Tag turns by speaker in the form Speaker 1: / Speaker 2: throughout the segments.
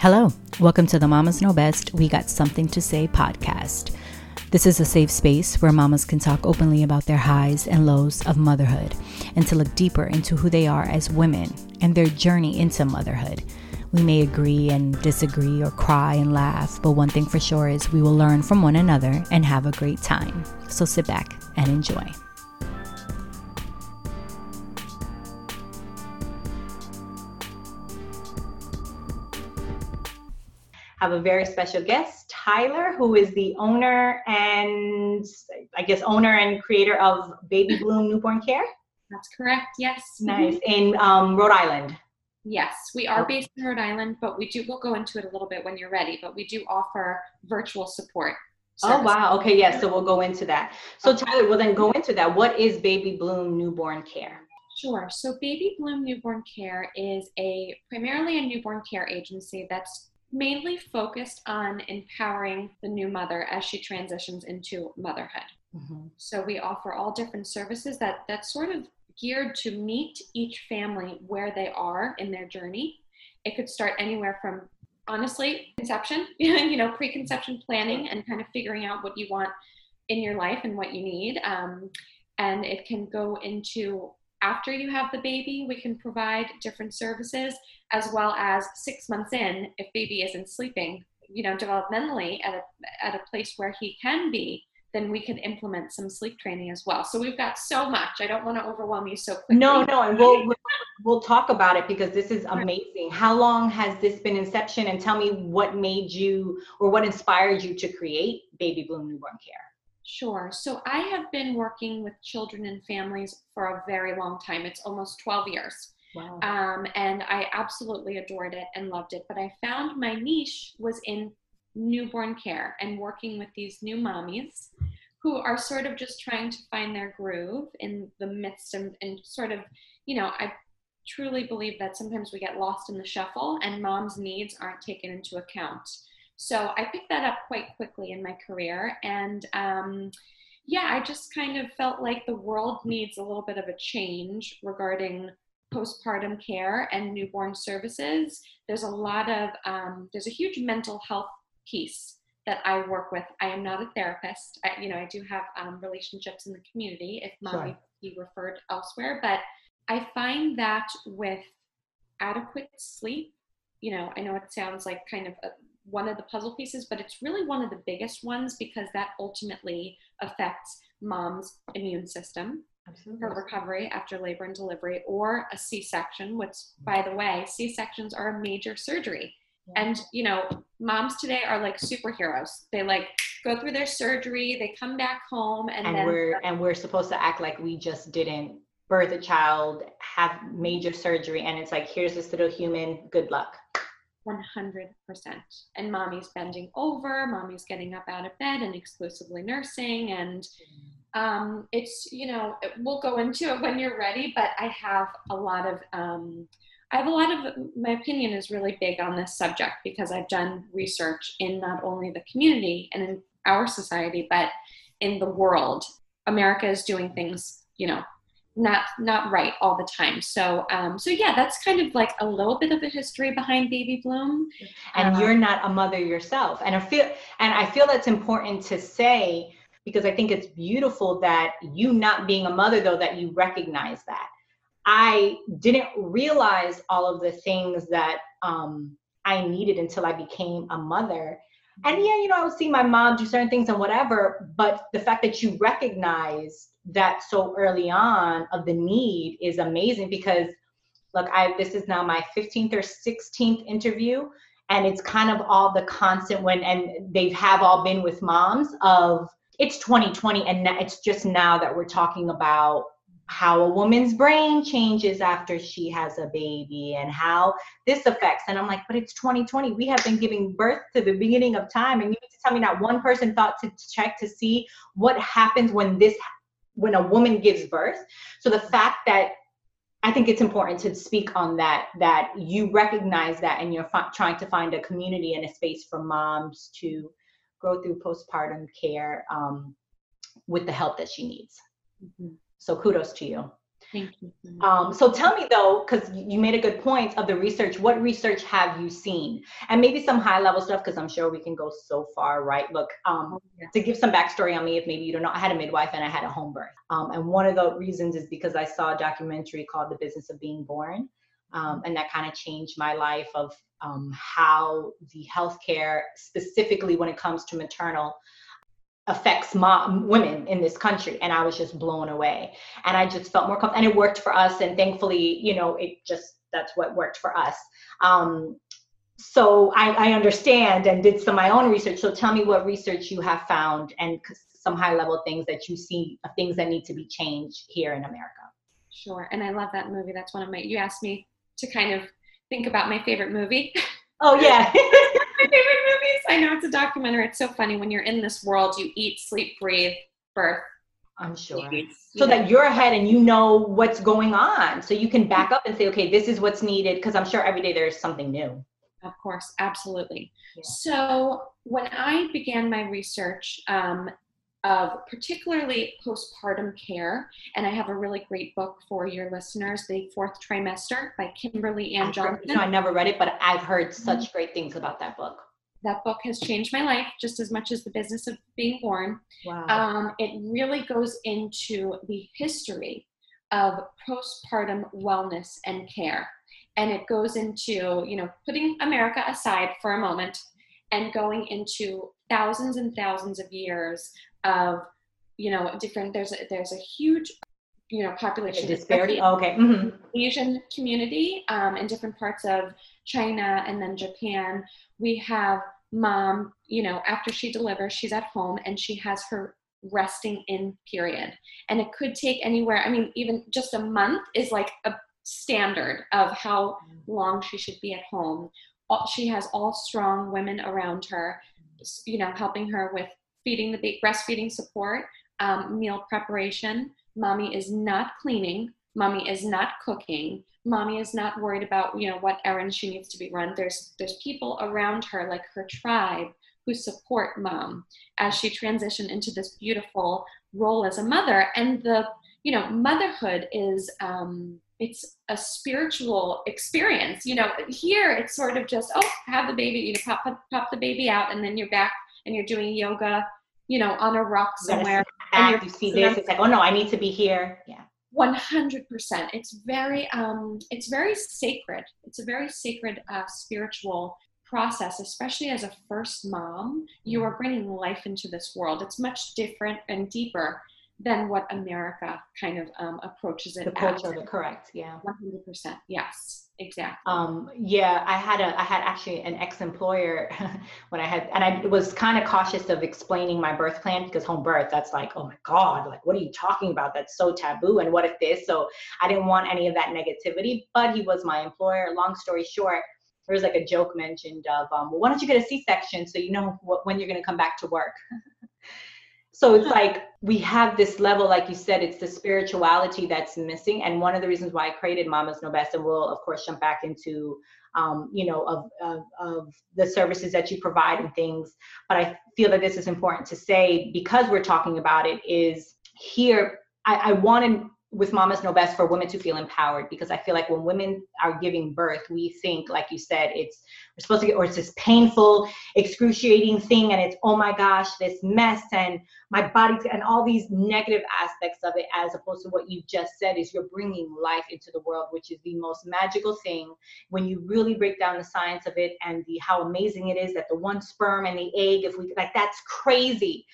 Speaker 1: Hello, welcome to the Mamas Know Best We Got Something to Say podcast. This is a safe space where mamas can talk openly about their highs and lows of motherhood and to look deeper into who they are as women and their journey into motherhood. We may agree and disagree or cry and laugh, but one thing for sure is we will learn from one another and have a great time. So sit back and enjoy. Have a very special guest, Tyler, who is the owner and I guess owner and creator of Baby Bloom Newborn Care.
Speaker 2: That's correct. Yes.
Speaker 1: Nice in um, Rhode Island.
Speaker 2: Yes, we are based in Rhode Island, but we do. We'll go into it a little bit when you're ready. But we do offer virtual support.
Speaker 1: Services. Oh wow. Okay. Yes. Yeah, so we'll go into that. So Tyler, we'll then go into that. What is Baby Bloom Newborn Care?
Speaker 2: Sure. So Baby Bloom Newborn Care is a primarily a newborn care agency that's mainly focused on empowering the new mother as she transitions into motherhood. Mm-hmm. So we offer all different services that that sort of geared to meet each family where they are in their journey. It could start anywhere from honestly conception, you know, preconception planning and kind of figuring out what you want in your life and what you need. Um, and it can go into after you have the baby, we can provide different services, as well as six months in, if baby isn't sleeping, you know, developmentally at a, at a place where he can be, then we can implement some sleep training as well. So we've got so much. I don't want to overwhelm you so quickly.
Speaker 1: No, no, and we'll we'll talk about it because this is amazing. How long has this been inception? And tell me what made you or what inspired you to create Baby Bloom Newborn Care.
Speaker 2: Sure. So I have been working with children and families for a very long time. It's almost 12 years. Wow. Um, and I absolutely adored it and loved it. But I found my niche was in newborn care and working with these new mommies who are sort of just trying to find their groove in the midst and, and sort of, you know, I truly believe that sometimes we get lost in the shuffle and mom's needs aren't taken into account. So I picked that up quite quickly in my career. And um, yeah, I just kind of felt like the world needs a little bit of a change regarding postpartum care and newborn services. There's a lot of, um, there's a huge mental health piece that I work with. I am not a therapist. I, you know, I do have um, relationships in the community if mommy be referred elsewhere, but I find that with adequate sleep, you know, I know it sounds like kind of a, one of the puzzle pieces, but it's really one of the biggest ones because that ultimately affects mom's immune system, Absolutely. her recovery after labor and delivery, or a C section, which, by the way, C sections are a major surgery. Yeah. And, you know, moms today are like superheroes. They like go through their surgery, they come back home, and,
Speaker 1: and
Speaker 2: then.
Speaker 1: We're, and we're supposed to act like we just didn't birth a child, have major surgery, and it's like, here's this little human, good luck.
Speaker 2: 100%. And mommy's bending over, mommy's getting up out of bed and exclusively nursing. And um, it's, you know, we'll go into it when you're ready, but I have a lot of, um, I have a lot of, my opinion is really big on this subject because I've done research in not only the community and in our society, but in the world. America is doing things, you know, not not right all the time. So um, so yeah, that's kind of like a little bit of a history behind Baby Bloom.
Speaker 1: And uh, you're not a mother yourself, and I feel and I feel that's important to say because I think it's beautiful that you not being a mother though that you recognize that. I didn't realize all of the things that um, I needed until I became a mother. And yeah, you know, I would see my mom do certain things and whatever, but the fact that you recognize that so early on of the need is amazing because look i this is now my 15th or 16th interview and it's kind of all the constant when and they have all been with moms of it's 2020 and it's just now that we're talking about how a woman's brain changes after she has a baby and how this affects. And i'm like but it's 2020 we have been giving birth to the beginning of time and you need to tell me not one person thought to check to see what happens when this when a woman gives birth. So the fact that I think it's important to speak on that, that you recognize that and you're fi- trying to find a community and a space for moms to go through postpartum care um, with the help that she needs. Mm-hmm. So kudos to you.
Speaker 2: Thank you.
Speaker 1: Um, so tell me though, because you made a good point of the research. What research have you seen, and maybe some high level stuff? Because I'm sure we can go so far, right? Look, um, oh, yeah. to give some backstory on me, if maybe you don't know, I had a midwife and I had a home birth, um, and one of the reasons is because I saw a documentary called The Business of Being Born, um, and that kind of changed my life of um, how the healthcare, specifically when it comes to maternal affects mom, women in this country and i was just blown away. And i just felt more comfortable and it worked for us and thankfully you know it just that's what worked for us. Um, so I, I understand and did some of my own research. So tell me what research you have found and some high level things that you see of things that need to be changed here in america.
Speaker 2: Sure and i love that movie. That's one of my you asked me to kind of think about my favorite movie.
Speaker 1: Oh yeah.
Speaker 2: My favorite movies. I know it's a documentary. It's so funny when you're in this world, you eat, sleep, breathe, birth.
Speaker 1: I'm sure. so that you're ahead and you know what's going on. So you can back up and say, okay, this is what's needed. Because I'm sure every day there's something new.
Speaker 2: Of course, absolutely. Yeah. So when I began my research, um, of particularly postpartum care. And I have a really great book for your listeners, The Fourth Trimester by Kimberly Ann Johnson.
Speaker 1: I never read it, but I've heard such mm-hmm. great things about that book.
Speaker 2: That book has changed my life just as much as the business of being born. Wow. Um, it really goes into the history of postpartum wellness and care. And it goes into, you know, putting America aside for a moment and going into thousands and thousands of years of you know different there's a, there's a huge you know population.
Speaker 1: Disparity? Oh, okay mm-hmm.
Speaker 2: asian community um, in different parts of china and then japan we have mom you know after she delivers she's at home and she has her resting in period. And it could take anywhere i mean even just a month is like a standard of how long she should be at home. She has all strong women around her you know helping her with feeding the baby, breastfeeding support, um, meal preparation. Mommy is not cleaning. Mommy is not cooking. Mommy is not worried about you know what errands she needs to be run. There's there's people around her like her tribe who support mom as she transitioned into this beautiful role as a mother. And the you know motherhood is um, it's a spiritual experience. You know, here it's sort of just, oh, have the baby, you know, pop, pop, pop the baby out, and then you're back and you're doing yoga, you know, on a rock somewhere.
Speaker 1: And you see this, it's like, oh no, I need to be here. Yeah.
Speaker 2: 100% it's very um it's very sacred it's a very sacred uh, spiritual process especially as a first mom you are bringing life into this world it's much different and deeper than what America kind of um, approaches it.
Speaker 1: The culture, correct, yeah.
Speaker 2: One hundred percent, yes, exactly.
Speaker 1: Um, yeah, I had a, I had actually an ex-employer when I had, and I was kind of cautious of explaining my birth plan because home birth, that's like, oh my god, like what are you talking about? That's so taboo, and what if this? So I didn't want any of that negativity. But he was my employer. Long story short. There was like a joke mentioned of, um, well, why don't you get a C-section so you know when you're going to come back to work? So it's like we have this level, like you said, it's the spirituality that's missing. And one of the reasons why I created Mamas Know Best, and we'll of course jump back into, um, you know, of, of, of the services that you provide and things. But I feel that this is important to say because we're talking about it. Is here I, I want to with mamas know best for women to feel empowered because I feel like when women are giving birth, we think, like you said, it's we're supposed to get, or it's this painful, excruciating thing, and it's oh my gosh, this mess, and my body, and all these negative aspects of it, as opposed to what you just said is you're bringing life into the world, which is the most magical thing. When you really break down the science of it and the how amazing it is that the one sperm and the egg, if we like, that's crazy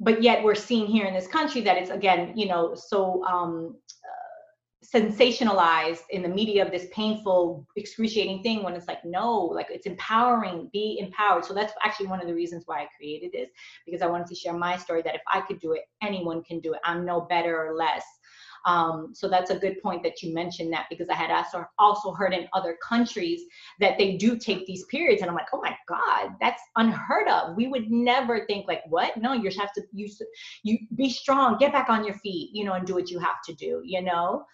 Speaker 1: but yet we're seeing here in this country that it's again you know so um, uh, sensationalized in the media of this painful excruciating thing when it's like no like it's empowering be empowered. So that's actually one of the reasons why i created this because i wanted to share my story that if i could do it anyone can do it. I'm no better or less um, so that's a good point that you mentioned that because I had also also heard in other countries that they do take these periods, and I'm like, oh my god, that's unheard of. We would never think like, what? No, you have to you you be strong, get back on your feet, you know, and do what you have to do, you know.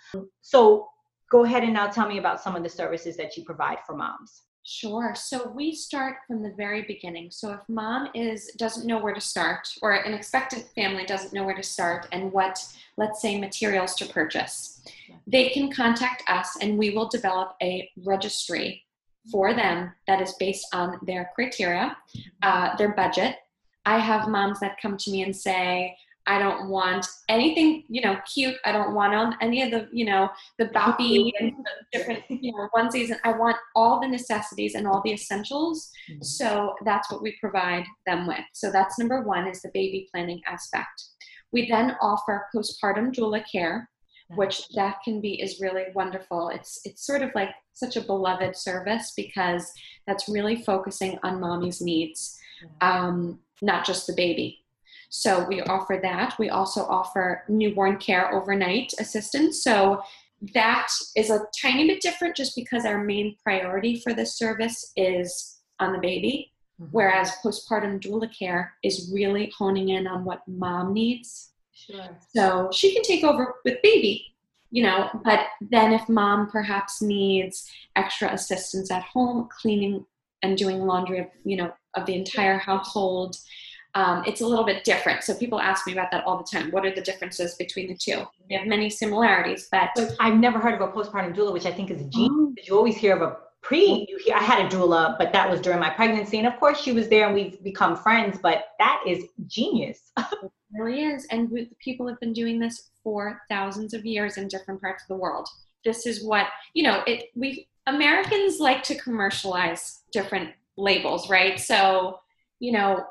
Speaker 1: So go ahead and now tell me about some of the services that you provide for moms.
Speaker 2: Sure. So we start from the very beginning. So if mom is doesn't know where to start, or an expectant family doesn't know where to start, and what let's say materials to purchase, they can contact us, and we will develop a registry for them that is based on their criteria, uh, their budget. I have moms that come to me and say, I don't want anything, you know, cute. I don't want on any of the, you know, the boppy and different, you know, onesies. And I want all the necessities and all the essentials. Mm-hmm. So that's what we provide them with. So that's number one is the baby planning aspect. We then offer postpartum doula care, which that can be is really wonderful. It's it's sort of like such a beloved service because that's really focusing on mommy's needs, um, not just the baby. So we offer that. We also offer newborn care overnight assistance. So that is a tiny bit different just because our main priority for this service is on the baby. Mm-hmm. Whereas postpartum doula care is really honing in on what mom needs. Sure. So she can take over with baby, you know, but then if mom perhaps needs extra assistance at home, cleaning and doing laundry you know, of the entire household, um, it's a little bit different. So people ask me about that all the time. What are the differences between the two? We have many similarities, but,
Speaker 1: but I've never heard of a postpartum doula, which I think is a genius. Oh. You always hear of a pre. You hear, I had a doula, but that was during my pregnancy, and of course she was there, and we've become friends. But that is genius.
Speaker 2: it really is, and we, people have been doing this for thousands of years in different parts of the world. This is what you know. It we Americans like to commercialize different labels, right? So you know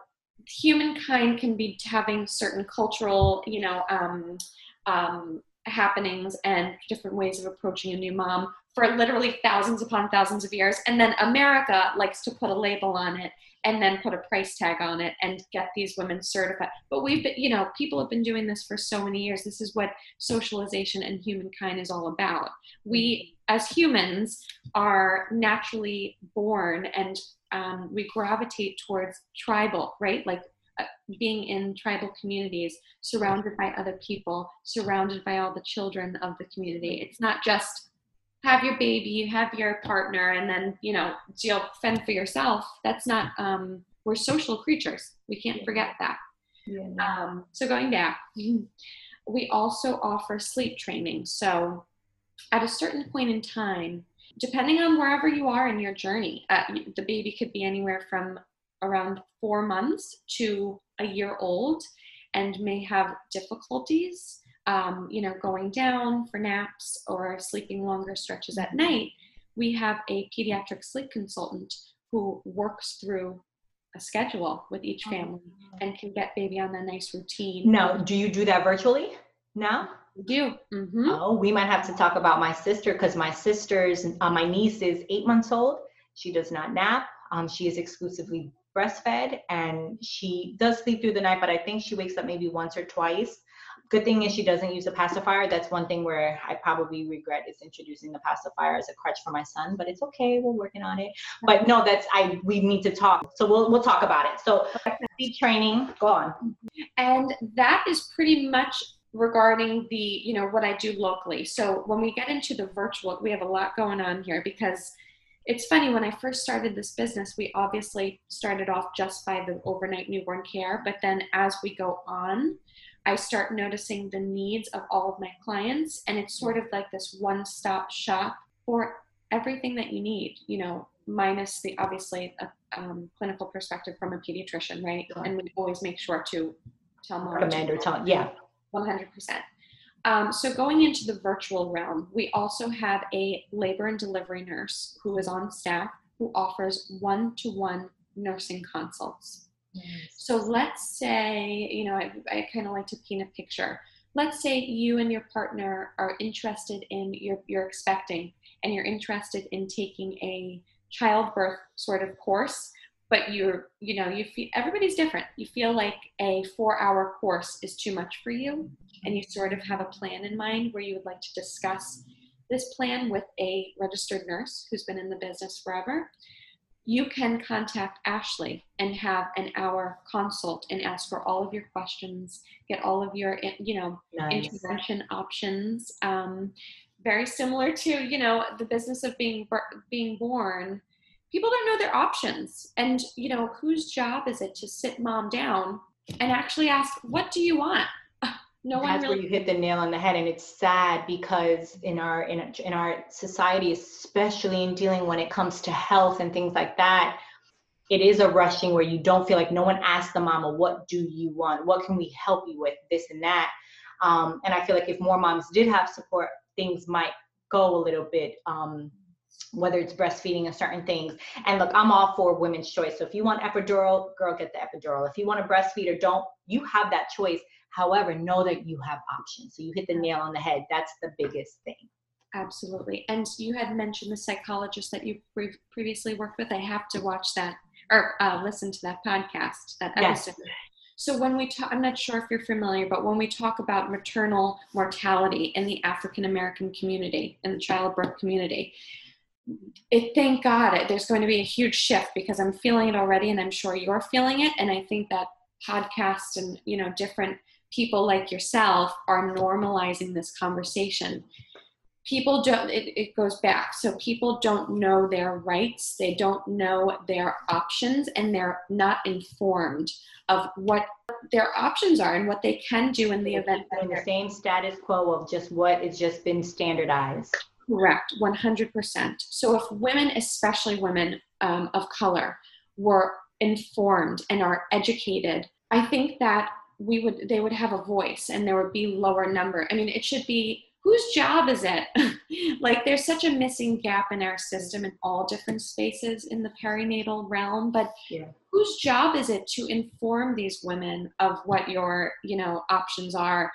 Speaker 2: humankind can be having certain cultural, you know, um, um, happenings and different ways of approaching a new mom for literally thousands upon thousands of years. And then America likes to put a label on it and then put a price tag on it and get these women certified. But we've been, you know, people have been doing this for so many years. This is what socialization and humankind is all about. We, as humans, are naturally born and um, we gravitate towards tribal, right? Like uh, being in tribal communities, surrounded by other people, surrounded by all the children of the community. It's not just have your baby, you have your partner, and then you know you'll fend for yourself. That's not. Um, we're social creatures. We can't forget that. Yeah. Um, so going back, we also offer sleep training. So at a certain point in time, depending on wherever you are in your journey, uh, the baby could be anywhere from around four months to a year old and may have difficulties, um, you know, going down for naps or sleeping longer stretches at night. We have a pediatric sleep consultant who works through a schedule with each oh, family and can get baby on a nice routine.
Speaker 1: Now, do you do that virtually now?
Speaker 2: We do. Mm-hmm.
Speaker 1: Oh, we might have to talk about my sister because my sister's, uh, my niece is eight months old. She does not nap. Um, she is exclusively breastfed and she does sleep through the night, but I think she wakes up maybe once or twice. Good thing is she doesn't use a pacifier. That's one thing where I probably regret is introducing the pacifier as a crutch for my son, but it's okay. We're working on it. But no, that's I we need to talk. So we'll we'll talk about it. So sleep training, go on.
Speaker 2: And that is pretty much regarding the you know what i do locally. So when we get into the virtual we have a lot going on here because it's funny when i first started this business we obviously started off just by the overnight newborn care but then as we go on i start noticing the needs of all of my clients and it's sort of like this one-stop shop for everything that you need you know minus the obviously a um, clinical perspective from a pediatrician right? And we always make sure to tell
Speaker 1: mom recommend or tell yeah
Speaker 2: 100%. Um, so going into the virtual realm, we also have a labor and delivery nurse who is on staff who offers one-to-one nursing consults. Nice. So let's say, you know, I, I kind of like to paint a picture. Let's say you and your partner are interested in, you're, you're expecting, and you're interested in taking a childbirth sort of course but you're you know you feel everybody's different you feel like a four hour course is too much for you and you sort of have a plan in mind where you would like to discuss this plan with a registered nurse who's been in the business forever you can contact ashley and have an hour consult and ask for all of your questions get all of your you know nice. intervention options um, very similar to you know the business of being being born people don't know their options. And, you know, whose job is it to sit mom down and actually ask, what do you want?
Speaker 1: No one That's really- where you hit the nail on the head. And it's sad because in our, in, in our society, especially in dealing when it comes to health and things like that, it is a rushing where you don't feel like no one asked the mama, what do you want? What can we help you with? This and that. Um, and I feel like if more moms did have support, things might go a little bit um, whether it's breastfeeding and certain things. And look, I'm all for women's choice. So if you want epidural, girl, get the epidural. If you want to breastfeed or don't, you have that choice. However, know that you have options. So you hit the nail on the head. That's the biggest thing.
Speaker 2: Absolutely. And you had mentioned the psychologist that you pre- previously worked with. I have to watch that or uh, listen to that podcast, that episode. Yes. So when we talk, I'm not sure if you're familiar, but when we talk about maternal mortality in the African American community, in the childbirth community, it thank God it, there's going to be a huge shift because I'm feeling it already, and I'm sure you're feeling it. And I think that podcasts and you know different people like yourself are normalizing this conversation. People don't. It, it goes back. So people don't know their rights. They don't know their options, and they're not informed of what their options are and what they can do in the event
Speaker 1: in the same status quo of just what has just been standardized
Speaker 2: Correct, 100%. So if women, especially women um, of color, were informed and are educated, I think that we would they would have a voice and there would be lower number. I mean, it should be whose job is it? like there's such a missing gap in our system in all different spaces in the perinatal realm, but yeah. whose job is it to inform these women of what your, you know, options are?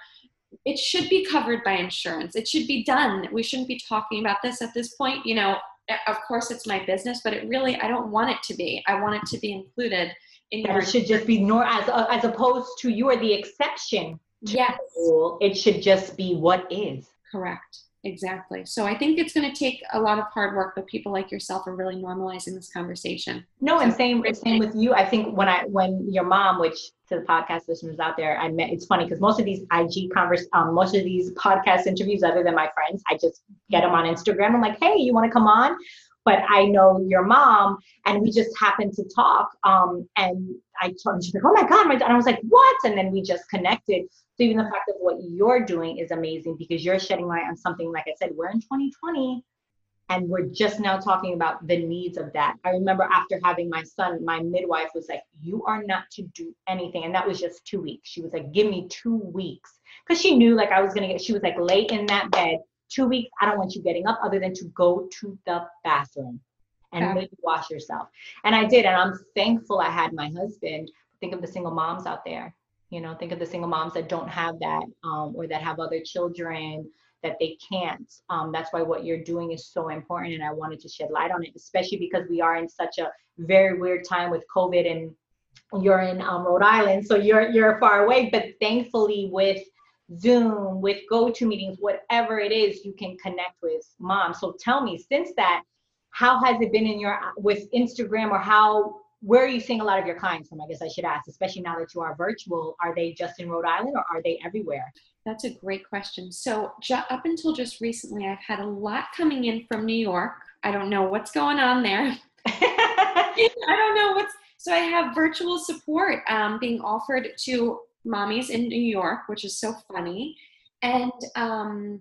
Speaker 2: It should be covered by insurance. It should be done. We shouldn't be talking about this at this point. You know, of course it's my business, but it really I don't want it to be. I want it to be included
Speaker 1: in your. It should just be nor as uh, as opposed to you are the exception.
Speaker 2: yes.
Speaker 1: rule. It should just be what is.
Speaker 2: Correct. Exactly. So I think it's going to take a lot of hard work, but people like yourself are really normalizing this conversation.
Speaker 1: No, and same same with you. I think when I when your mom, which to the podcast listeners out there, I met. It's funny because most of these IG converse, um, most of these podcast interviews, other than my friends, I just get them on Instagram. I'm like, hey, you want to come on? But I know your mom, and we just happened to talk. Um, and I told her, she's like, oh my god, my. And I was like, what? And then we just connected. So even the fact of what you're doing is amazing because you're shedding light on something, like I said, we're in 2020 and we're just now talking about the needs of that. I remember after having my son, my midwife was like, You are not to do anything. And that was just two weeks. She was like, Give me two weeks. Because she knew like I was gonna get, she was like, lay in that bed, two weeks, I don't want you getting up other than to go to the bathroom and okay. maybe wash yourself. And I did. And I'm thankful I had my husband. Think of the single moms out there you know think of the single moms that don't have that um, or that have other children that they can't um, that's why what you're doing is so important and i wanted to shed light on it especially because we are in such a very weird time with covid and you're in um, rhode island so you're you're far away but thankfully with zoom with go-to meetings, whatever it is you can connect with mom so tell me since that how has it been in your with instagram or how where are you seeing a lot of your clients from? I guess I should ask, especially now that you are virtual. Are they just in Rhode Island or are they everywhere?
Speaker 2: That's a great question. So, up until just recently, I've had a lot coming in from New York. I don't know what's going on there. I don't know what's so. I have virtual support um, being offered to mommies in New York, which is so funny. And um,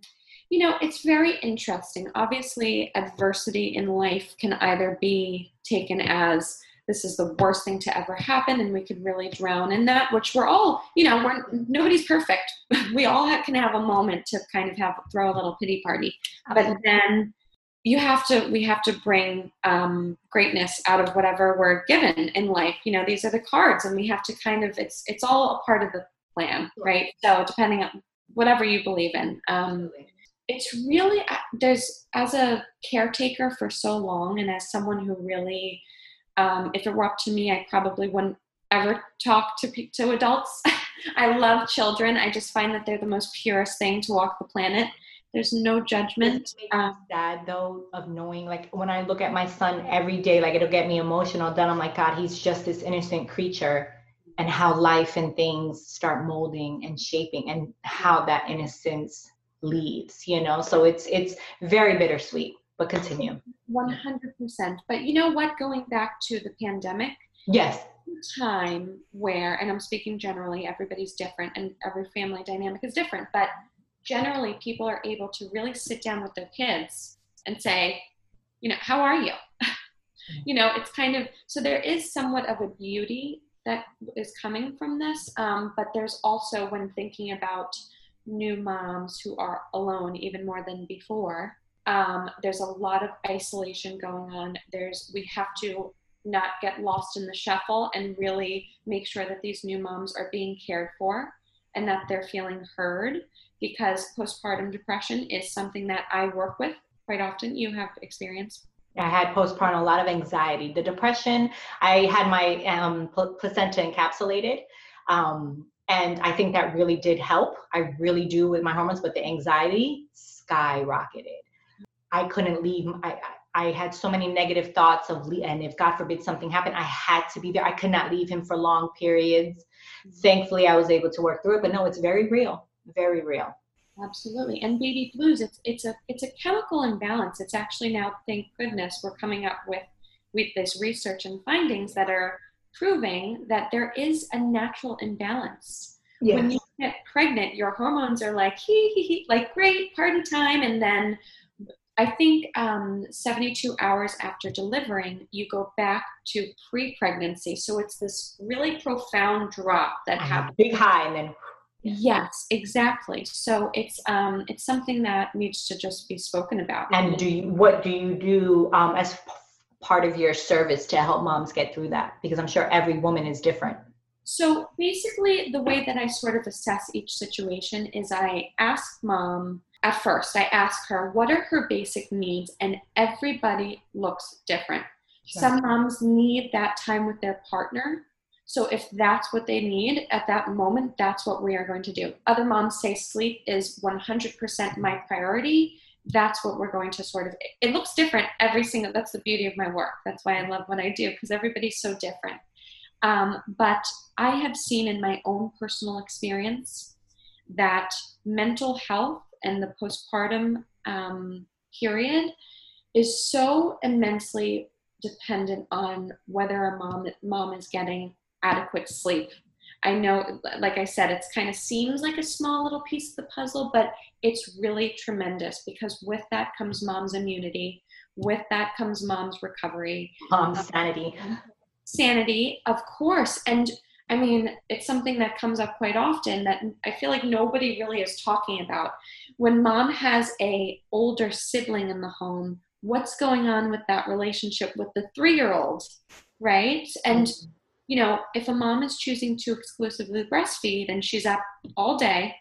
Speaker 2: you know, it's very interesting. Obviously, adversity in life can either be taken as this is the worst thing to ever happen and we could really drown in that which we're all you know we're nobody's perfect we all have, can have a moment to kind of have throw a little pity party but then you have to we have to bring um, greatness out of whatever we're given in life you know these are the cards and we have to kind of it's it's all a part of the plan right so depending on whatever you believe in um, it's really uh, there's as a caretaker for so long and as someone who really um, if it were up to me, I probably wouldn't ever talk to to adults. I love children. I just find that they're the most purest thing to walk the planet. There's no judgment.
Speaker 1: Um, sad though of knowing, like when I look at my son every day, like it'll get me emotional. Then I'm like, God, he's just this innocent creature, and how life and things start molding and shaping, and how that innocence leaves. You know, so it's it's very bittersweet but continue.
Speaker 2: 100%. But you know what? Going back to the pandemic.
Speaker 1: Yes.
Speaker 2: Time where, and I'm speaking generally, everybody's different and every family dynamic is different, but generally people are able to really sit down with their kids and say, you know, how are you? you know, it's kind of, so there is somewhat of a beauty that is coming from this, um, but there's also when thinking about new moms who are alone even more than before, um, there's a lot of isolation going on. There's, we have to not get lost in the shuffle and really make sure that these new moms are being cared for and that they're feeling heard because postpartum depression is something that I work with quite often. You have experience.
Speaker 1: I had postpartum, a lot of anxiety. The depression, I had my um, placenta encapsulated. Um, and I think that really did help. I really do with my hormones, but the anxiety skyrocketed. I couldn't leave. I, I had so many negative thoughts of, and if God forbid something happened, I had to be there. I could not leave him for long periods. Thankfully, I was able to work through it, but no, it's very real, very real.
Speaker 2: Absolutely. And baby blues, it's it's a it's a chemical imbalance. It's actually now, thank goodness, we're coming up with with this research and findings that are proving that there is a natural imbalance. Yes. When you get pregnant, your hormones are like hee hee hee, like great party time, and then I think um, 72 hours after delivering, you go back to pre-pregnancy. So it's this really profound drop that happens.
Speaker 1: Big high, and then
Speaker 2: Yes, exactly. So it's um, it's something that needs to just be spoken about.
Speaker 1: And do you what do you do um, as p- part of your service to help moms get through that? Because I'm sure every woman is different.
Speaker 2: So basically, the way that I sort of assess each situation is I ask mom at first. I ask her what are her basic needs, and everybody looks different. Sure. Some moms need that time with their partner so if that's what they need at that moment, that's what we are going to do. Other moms say sleep is 100% my priority. That's what we're going to sort of, it looks different every single, that's the beauty of my work. That's why I love what I do because everybody's so different. Um, but I have seen in my own personal experience that mental health and the postpartum um, period is so immensely dependent on whether a mom mom is getting adequate sleep. I know, like I said, it's kind of seems like a small little piece of the puzzle, but it's really tremendous because with that comes mom's immunity. With that comes mom's recovery.
Speaker 1: Mom's sanity.
Speaker 2: Sanity, of course. And I mean, it's something that comes up quite often that I feel like nobody really is talking about. When mom has a older sibling in the home, what's going on with that relationship with the three-year-old, right? And mm-hmm you know, if a mom is choosing to exclusively breastfeed and she's up all day,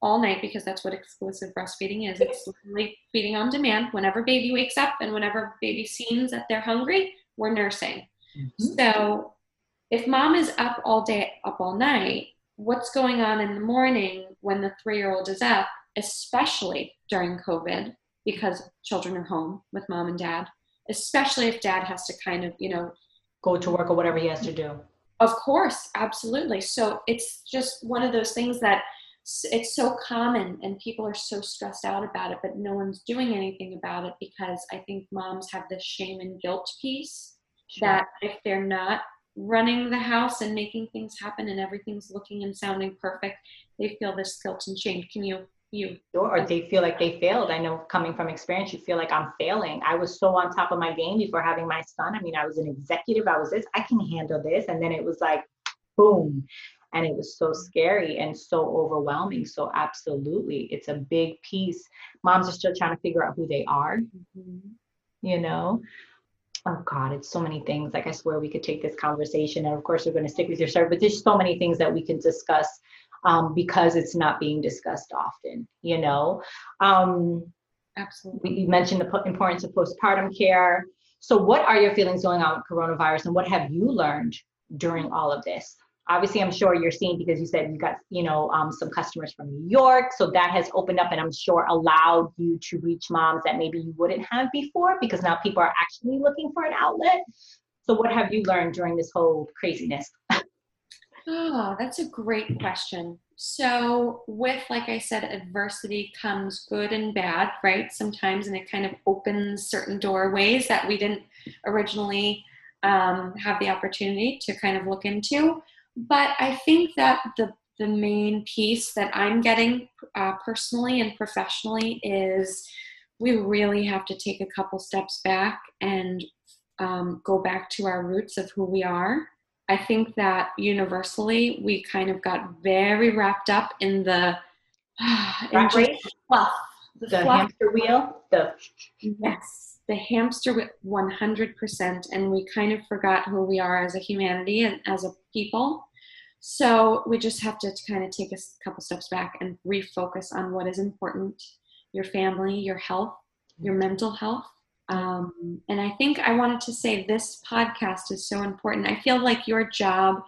Speaker 2: all night, because that's what exclusive breastfeeding is, it's literally feeding on demand. Whenever baby wakes up and whenever baby seems that they're hungry, we're nursing. Mm-hmm. So if mom is up all day, up all night, what's going on in the morning when the three year old is up, especially during COVID, because children are home with mom and dad, especially if dad has to kind of, you know,
Speaker 1: go to work or whatever he has to do.
Speaker 2: Of course, absolutely. So it's just one of those things that it's so common and people are so stressed out about it, but no one's doing anything about it because I think moms have this shame and guilt piece sure. that if they're not running the house and making things happen and everything's looking and sounding perfect, they feel this guilt and shame. Can you you?
Speaker 1: Or they feel like they failed. I know coming from experience you feel like i'm failing. I was so on top of my game before having my son. I mean i was an executive i was this i can handle this. And then it was like boom. And it was so scary and so overwhelming. So absolutely it's a big piece. Moms are still trying to figure out who they are mm-hmm. you know oh god it's so many things like i swear we could take this conversation and of course we're going to stick with your service but there's so many things that we can discuss um, because it's not being discussed often, you know. Um,
Speaker 2: Absolutely.
Speaker 1: You mentioned the importance of postpartum care. So, what are your feelings going on with coronavirus, and what have you learned during all of this? Obviously, I'm sure you're seeing because you said you got, you know, um, some customers from New York, so that has opened up, and I'm sure allowed you to reach moms that maybe you wouldn't have before because now people are actually looking for an outlet. So, what have you learned during this whole craziness?
Speaker 2: Oh, that's a great question. So, with, like I said, adversity comes good and bad, right? Sometimes, and it kind of opens certain doorways that we didn't originally um, have the opportunity to kind of look into. But I think that the the main piece that I'm getting uh, personally and professionally is we really have to take a couple steps back and um, go back to our roots of who we are. I think that universally we kind of got very wrapped up in the
Speaker 1: in
Speaker 2: fluff,
Speaker 1: the, the fluff. hamster wheel. The
Speaker 2: yes, the hamster wheel, one hundred percent, and we kind of forgot who we are as a humanity and as a people. So we just have to kind of take a couple steps back and refocus on what is important: your family, your health, your mental health, um, and I think I wanted to say this podcast is so important. I feel like your job,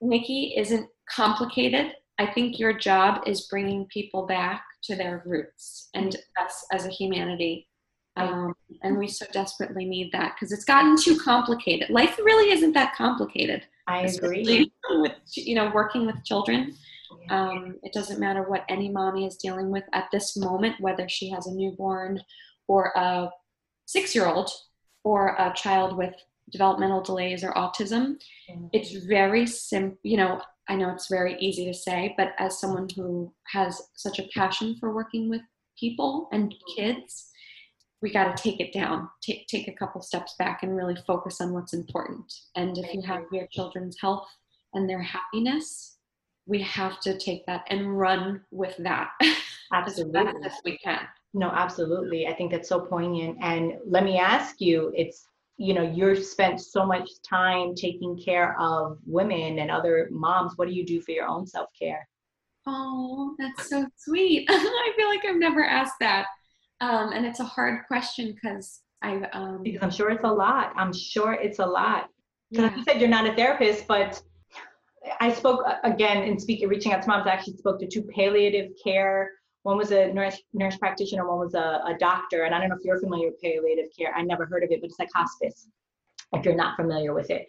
Speaker 2: Nikki, isn't complicated. I think your job is bringing people back to their roots and us as a humanity. Um, and we so desperately need that because it's gotten too complicated. Life really isn't that complicated.
Speaker 1: I agree.
Speaker 2: With you know, working with children, um, it doesn't matter what any mommy is dealing with at this moment, whether she has a newborn or a six year old or a child with developmental delays or autism, mm-hmm. it's very simple. You know, I know it's very easy to say, but as someone who has such a passion for working with people and kids, we got to take it down, take, take a couple steps back and really focus on what's important. And if you have your children's health and their happiness, we have to take that and run with that
Speaker 1: Absolutely.
Speaker 2: as fast as we can.
Speaker 1: No, absolutely. I think that's so poignant. And let me ask you, it's you know, you've spent so much time taking care of women and other moms. What do you do for your own self care?
Speaker 2: Oh, that's so sweet. I feel like I've never asked that. Um, and it's a hard question because I um,
Speaker 1: because I'm sure it's a lot. I'm sure it's a lot. Because yeah. you said you're not a therapist, but I spoke again in speaking, reaching out to moms. I actually spoke to two palliative care one was a nurse, nurse practitioner, one was a, a doctor. And I don't know if you're familiar with palliative care. I never heard of it, but it's like hospice, if you're not familiar with it.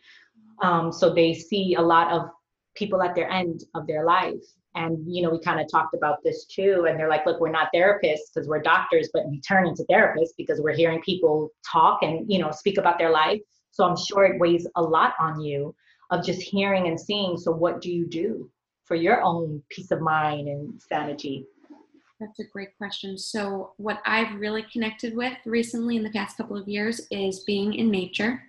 Speaker 1: Um, so they see a lot of people at their end of their life. And, you know, we kind of talked about this too. And they're like, look, we're not therapists because we're doctors, but we turn into therapists because we're hearing people talk and, you know, speak about their life. So I'm sure it weighs a lot on you of just hearing and seeing. So what do you do for your own peace of mind and sanity?
Speaker 2: That's a great question. So, what I've really connected with recently in the past couple of years is being in nature,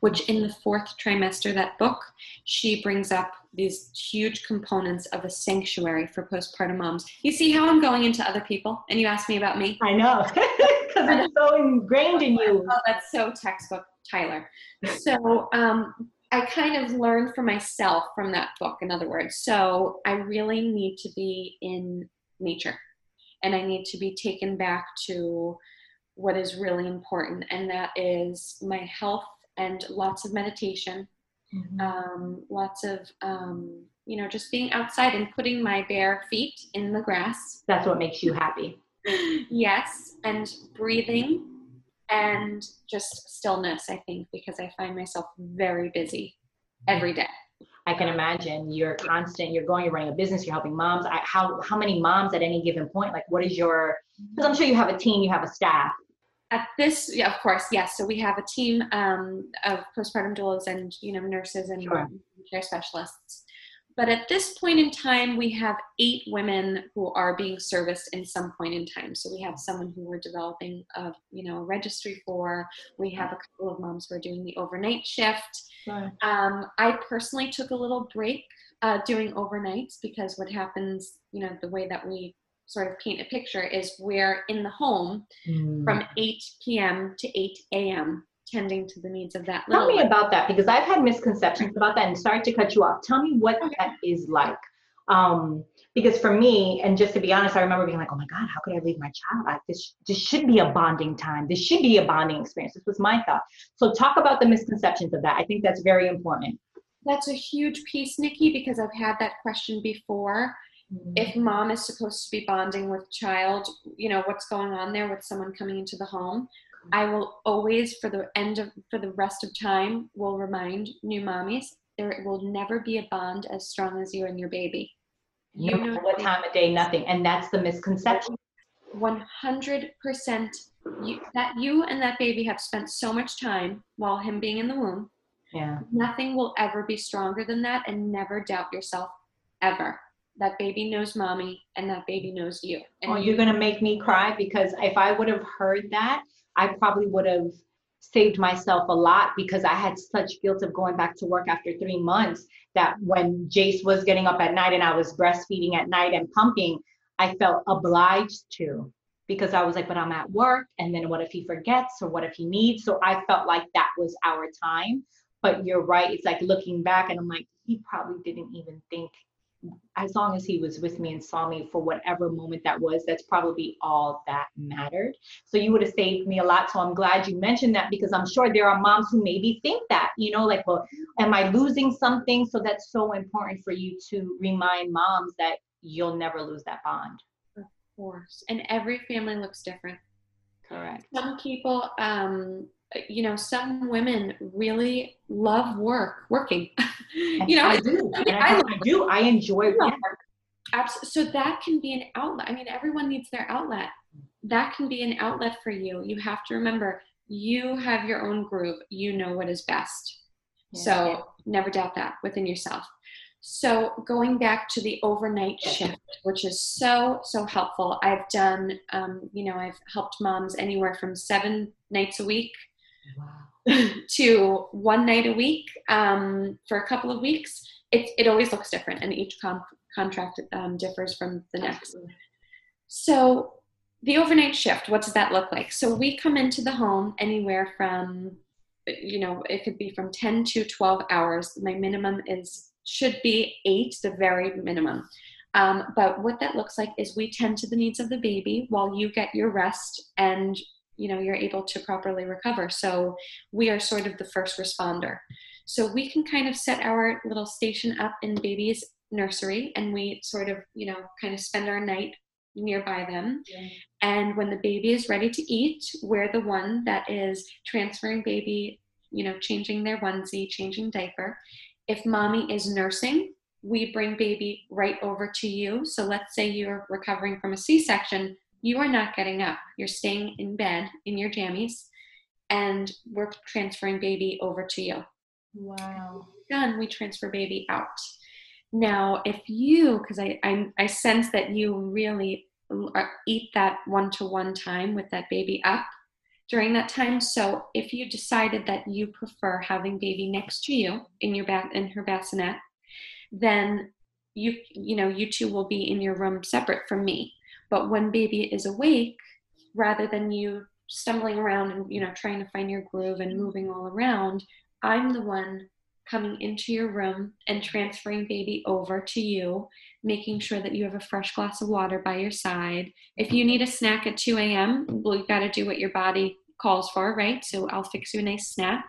Speaker 2: which in the fourth trimester, that book, she brings up these huge components of a sanctuary for postpartum moms. You see how I'm going into other people and you ask me about me?
Speaker 1: I know, because it's so ingrained in you.
Speaker 2: Oh, that's so textbook, Tyler. So, um, I kind of learned for myself from that book, in other words. So, I really need to be in nature and I need to be taken back to what is really important, and that is my health and lots of meditation, mm-hmm. um, lots of um, you know just being outside and putting my bare feet in the grass.
Speaker 1: That's what makes you happy.
Speaker 2: yes, and breathing and just stillness. I think because I find myself very busy every day.
Speaker 1: I can imagine you're constant, you're going, you're running a business, you're helping moms. I, how, how many moms at any given point? Like, what is your, because I'm sure you have a team, you have a staff.
Speaker 2: At this, yeah, of course, yes. So we have a team um, of postpartum doulas and, you know, nurses and sure. care specialists. But at this point in time, we have eight women who are being serviced in some point in time. So we have someone who we're developing a you know a registry for. We have a couple of moms who are doing the overnight shift. Right. Um, I personally took a little break uh, doing overnights because what happens, you know, the way that we sort of paint a picture is we're in the home mm. from 8 p.m. to 8 a.m tending to the needs of that
Speaker 1: Tell me one. about that because I've had misconceptions about that and sorry to cut you off. Tell me what okay. that is like. Um, because for me, and just to be honest, I remember being like, oh my God, how could I leave my child? Like this, this should be a bonding time. This should be a bonding experience. This was my thought. So talk about the misconceptions of that. I think that's very important.
Speaker 2: That's a huge piece, Nikki, because I've had that question before. Mm-hmm. If mom is supposed to be bonding with child, you know, what's going on there with someone coming into the home? I will always, for the end of, for the rest of time, will remind new mommies there will never be a bond as strong as you and your baby.
Speaker 1: You no know what time of day, nothing. And that's the misconception.
Speaker 2: 100% you, that you and that baby have spent so much time while him being in the womb.
Speaker 1: Yeah.
Speaker 2: Nothing will ever be stronger than that and never doubt yourself ever. That baby knows mommy and that baby knows you. And
Speaker 1: oh, you're going to make me cry because if I would have heard that, I probably would have saved myself a lot because I had such guilt of going back to work after three months that when Jace was getting up at night and I was breastfeeding at night and pumping, I felt obliged to because I was like, but I'm at work. And then what if he forgets or what if he needs? So I felt like that was our time. But you're right. It's like looking back and I'm like, he probably didn't even think as long as he was with me and saw me for whatever moment that was, that's probably all that mattered. So you would have saved me a lot. So I'm glad you mentioned that because I'm sure there are moms who maybe think that, you know, like, well, am I losing something? So that's so important for you to remind moms that you'll never lose that bond.
Speaker 2: Of course. And every family looks different.
Speaker 1: Correct.
Speaker 2: Some people, um, you know, some women really love work, working. you know,
Speaker 1: I do. I, I, I, do. I enjoy work.
Speaker 2: Absolutely. So that can be an outlet. I mean, everyone needs their outlet. That can be an outlet for you. You have to remember you have your own groove. You know what is best. Yeah. So never doubt that within yourself. So going back to the overnight shift, which is so so helpful. I've done, um, you know, I've helped moms anywhere from seven nights a week wow. to one night a week um, for a couple of weeks. It it always looks different, and each com- contract um, differs from the next. So the overnight shift, what does that look like? So we come into the home anywhere from, you know, it could be from 10 to 12 hours. My minimum is should be eight, the very minimum. Um, but what that looks like is we tend to the needs of the baby while you get your rest and you know you're able to properly recover. So we are sort of the first responder. So we can kind of set our little station up in baby's nursery and we sort of you know kind of spend our night nearby them. Yeah. And when the baby is ready to eat, we're the one that is transferring baby, you know, changing their onesie, changing diaper. If mommy is nursing, we bring baby right over to you. So let's say you're recovering from a C section, you are not getting up. You're staying in bed in your jammies, and we're transferring baby over to you.
Speaker 1: Wow.
Speaker 2: Done, we transfer baby out. Now, if you, because I, I, I sense that you really uh, eat that one to one time with that baby up, during that time. So if you decided that you prefer having baby next to you in your bath in her bassinet, then you you know you two will be in your room separate from me. But when baby is awake, rather than you stumbling around and you know trying to find your groove and moving all around, I'm the one coming into your room and transferring baby over to you, making sure that you have a fresh glass of water by your side. If you need a snack at 2 a.m., well, you've got to do what your body calls for, right? So I'll fix you a nice snack.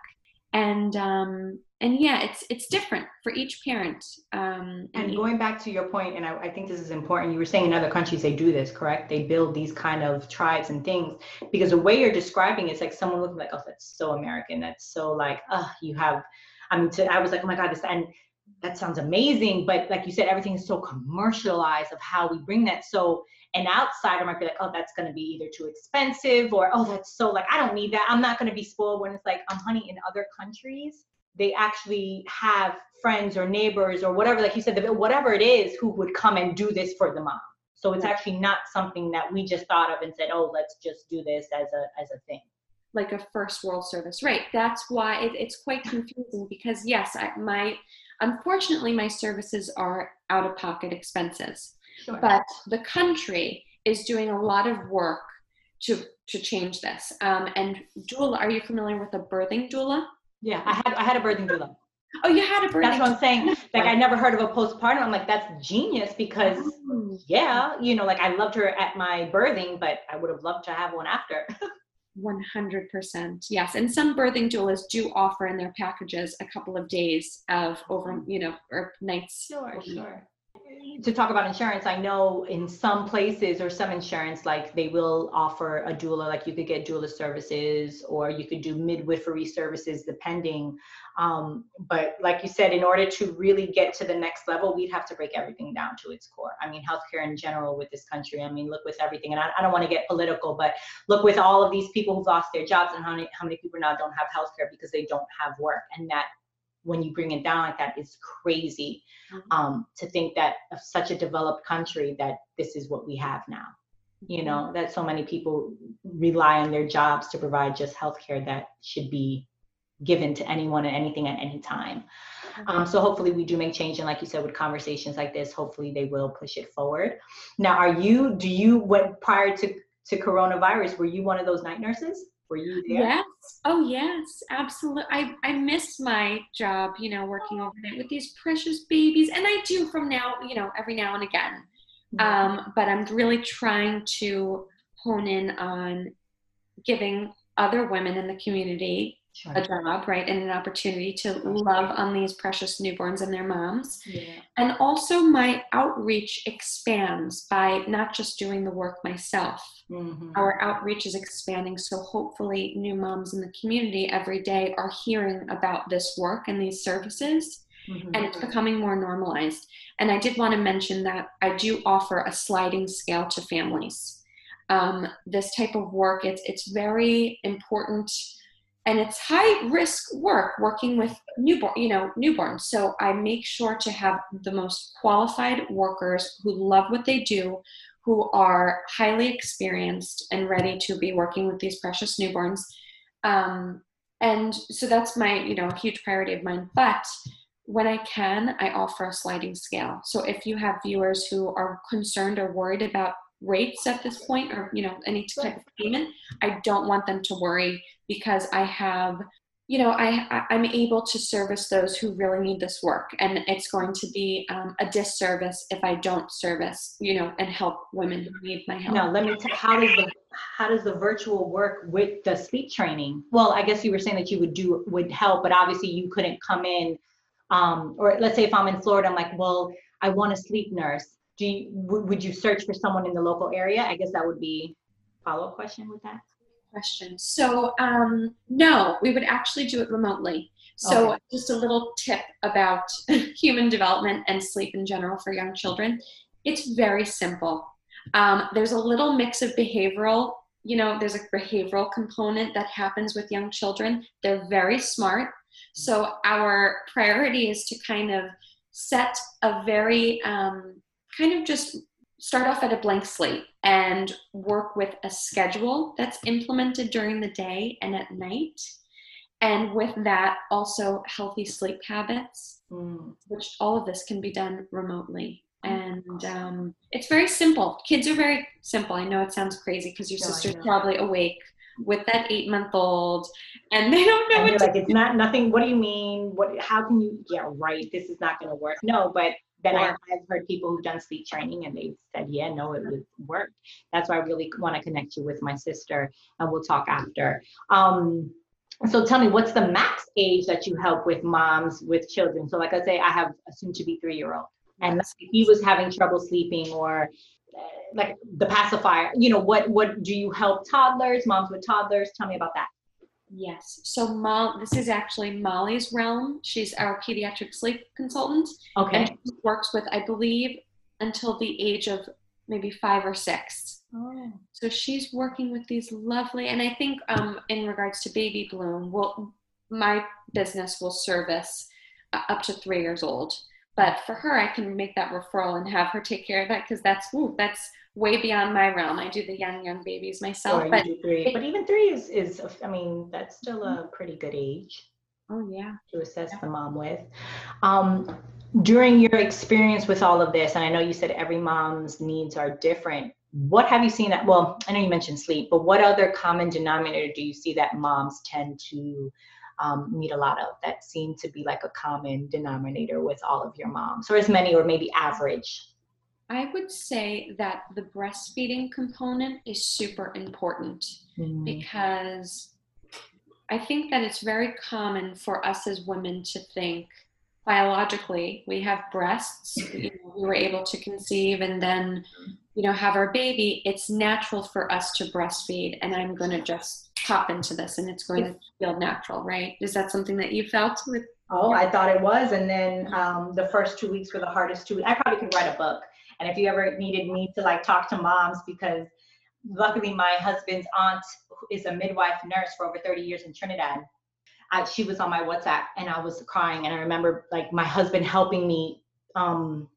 Speaker 2: And um, and yeah, it's it's different for each parent. Um,
Speaker 1: and, and going back to your point, and I, I think this is important. You were saying in other countries they do this, correct? They build these kind of tribes and things because the way you're describing it's like someone looking like, oh, that's so American. That's so like, oh, you have I mean, to, I was like, oh my God, this, and that sounds amazing. But like you said, everything is so commercialized of how we bring that. So an outsider might be like, oh, that's going to be either too expensive or, oh, that's so like, I don't need that. I'm not going to be spoiled when it's like, um, honey, in other countries, they actually have friends or neighbors or whatever, like you said, whatever it is, who would come and do this for the mom. So it's actually not something that we just thought of and said, oh, let's just do this as a as a thing.
Speaker 2: Like a first world service. Right. That's why it, it's quite confusing because yes I, my unfortunately my services are out of pocket expenses. Sure. but the country is doing a lot of work to to change this. Um, and doula are you familiar with a birthing doula
Speaker 1: yeah i had i had a birthing doula
Speaker 2: Oh, you had a birthing.
Speaker 1: That's what I'm saying. Like I never heard of a postpartum. I'm like, that's genius because oh. yeah, you know, like I loved her at my birthing, but I would have loved to have one after.
Speaker 2: 100% yes and some birthing doulas do offer in their packages a couple of days of over mm-hmm. you know or nights
Speaker 1: sure sure to talk about insurance, I know in some places or some insurance, like they will offer a doula, like you could get doula services or you could do midwifery services depending. Um, but like you said, in order to really get to the next level, we'd have to break everything down to its core. I mean, healthcare in general with this country, I mean, look with everything, and I, I don't want to get political, but look with all of these people who've lost their jobs and how many, how many people now don't have healthcare because they don't have work. And that when you bring it down like that, it's crazy mm-hmm. um, to think that of such a developed country that this is what we have now you know mm-hmm. that so many people rely on their jobs to provide just healthcare that should be given to anyone and anything at any time um, mm-hmm. so hopefully we do make change and like you said with conversations like this hopefully they will push it forward now are you do you what prior to to coronavirus were you one of those night nurses were you there?
Speaker 2: Yes. Oh, yes. Absolutely. I, I miss my job, you know, working overnight with these precious babies. And I do from now, you know, every now and again. Mm-hmm. Um, but I'm really trying to hone in on giving other women in the community a job, right, and an opportunity to love on these precious newborns and their moms. Yeah. And also, my outreach expands by not just doing the work myself. Mm-hmm. Our outreach is expanding, so hopefully, new moms in the community every day are hearing about this work and these services. Mm-hmm. And it's becoming more normalized. And I did want to mention that I do offer a sliding scale to families. Um, this type of work, it's it's very important and it's high risk work working with newborn you know newborns. So i make sure to have the most qualified workers who love what they do who are highly experienced and ready to be working with these precious newborns. Um, and so that's my you know huge priority of mine. But when i can i offer a sliding scale. So if you have viewers who are concerned or worried about rates at this point or you know any type of payment i don't want them to worry because i have you know i i'm able to service those who really need this work. And it's going to be um, a disservice if i don't service you know and help women who need my help.
Speaker 1: Now let me tell how does the how does the virtual work with the sleep training? Well i guess you were saying that you would do would help but obviously you couldn't come in um, or let's say if i'm in florida i'm like well i want a sleep nurse do you, would you search for someone in the local area? I guess that would be follow-up question with that.
Speaker 2: Question. So um, no, we would actually do it remotely. So okay. just a little tip about human development and sleep in general for young children. It's very simple. Um, there's a little mix of behavioral you know there's a behavioral component that happens with young children they're very smart so our priority is to kind of set a very um, kind of just start off at a blank slate and work with a schedule that's implemented during the day and at night. And with that, also healthy sleep habits, mm. which all of this can be done remotely. And um, it's very simple. Kids are very simple. I know it sounds crazy because your sister's probably awake with that eight month old and they don't know
Speaker 1: and what like it's not nothing what do you mean what how can you yeah right this is not going to work no but then I, have heard people who've done sleep training and they've said, yeah, no, it would work. That's why I really want to connect you with my sister and we'll talk after. Um, so tell me, what's the max age that you help with moms with children? So like I say, I have a soon to be three year old and he was having trouble sleeping or uh, like the pacifier, you know, what, what do you help toddlers, moms with toddlers? Tell me about that.
Speaker 2: Yes. So Mo- this is actually Molly's realm. She's our pediatric sleep consultant.
Speaker 1: Okay. And
Speaker 2: she works with, I believe, until the age of maybe five or six. Oh. So she's working with these lovely, and I think um, in regards to baby bloom, well, my business will service uh, up to three years old. But for her, I can make that referral and have her take care of that because that's ooh, that's way beyond my realm. I do the young, young babies myself.
Speaker 1: Sure, but, three. but even three is, is, I mean, that's still a pretty good age.
Speaker 2: Oh, yeah.
Speaker 1: To assess yeah. the mom with. Um, during your experience with all of this, and I know you said every mom's needs are different. What have you seen that? Well, I know you mentioned sleep, but what other common denominator do you see that moms tend to um, meet a lot of that seem to be like a common denominator with all of your moms, or as many, or maybe average?
Speaker 2: I would say that the breastfeeding component is super important mm-hmm. because I think that it's very common for us as women to think biologically we have breasts you know, we were able to conceive and then you know have our baby. It's natural for us to breastfeed and i'm going to just pop into this and it's going to feel natural right? Is that something that you felt with
Speaker 1: oh i thought it was and then um, the first two weeks were the hardest two i probably could write a book and if you ever needed me to like talk to moms because luckily my husband's aunt is a midwife nurse for over 30 years in trinidad I, she was on my WhatsApp and I was crying. And I remember like my husband helping me, um,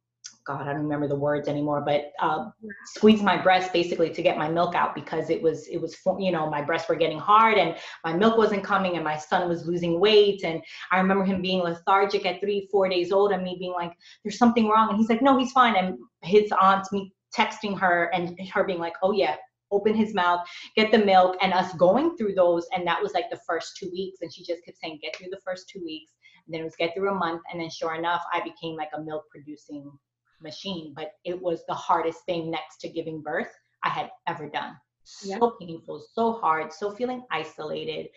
Speaker 1: God, I don't remember the words anymore, but uh, squeeze my breast basically to get my milk out because it was, it was, you know, my breasts were getting hard and my milk wasn't coming and my son was losing weight. And I remember him being lethargic at three, four days old and me being like, there's something wrong. And he's like, no, he's fine. And his aunt, me texting her and her being like, oh yeah, open his mouth, get the milk, and us going through those. And that was like the first two weeks. And she just kept saying, get through the first two weeks. And then it was get through a month. And then sure enough, I became like a milk producing machine. But it was the hardest thing next to giving birth I had ever done. So painful, so hard, so feeling isolated.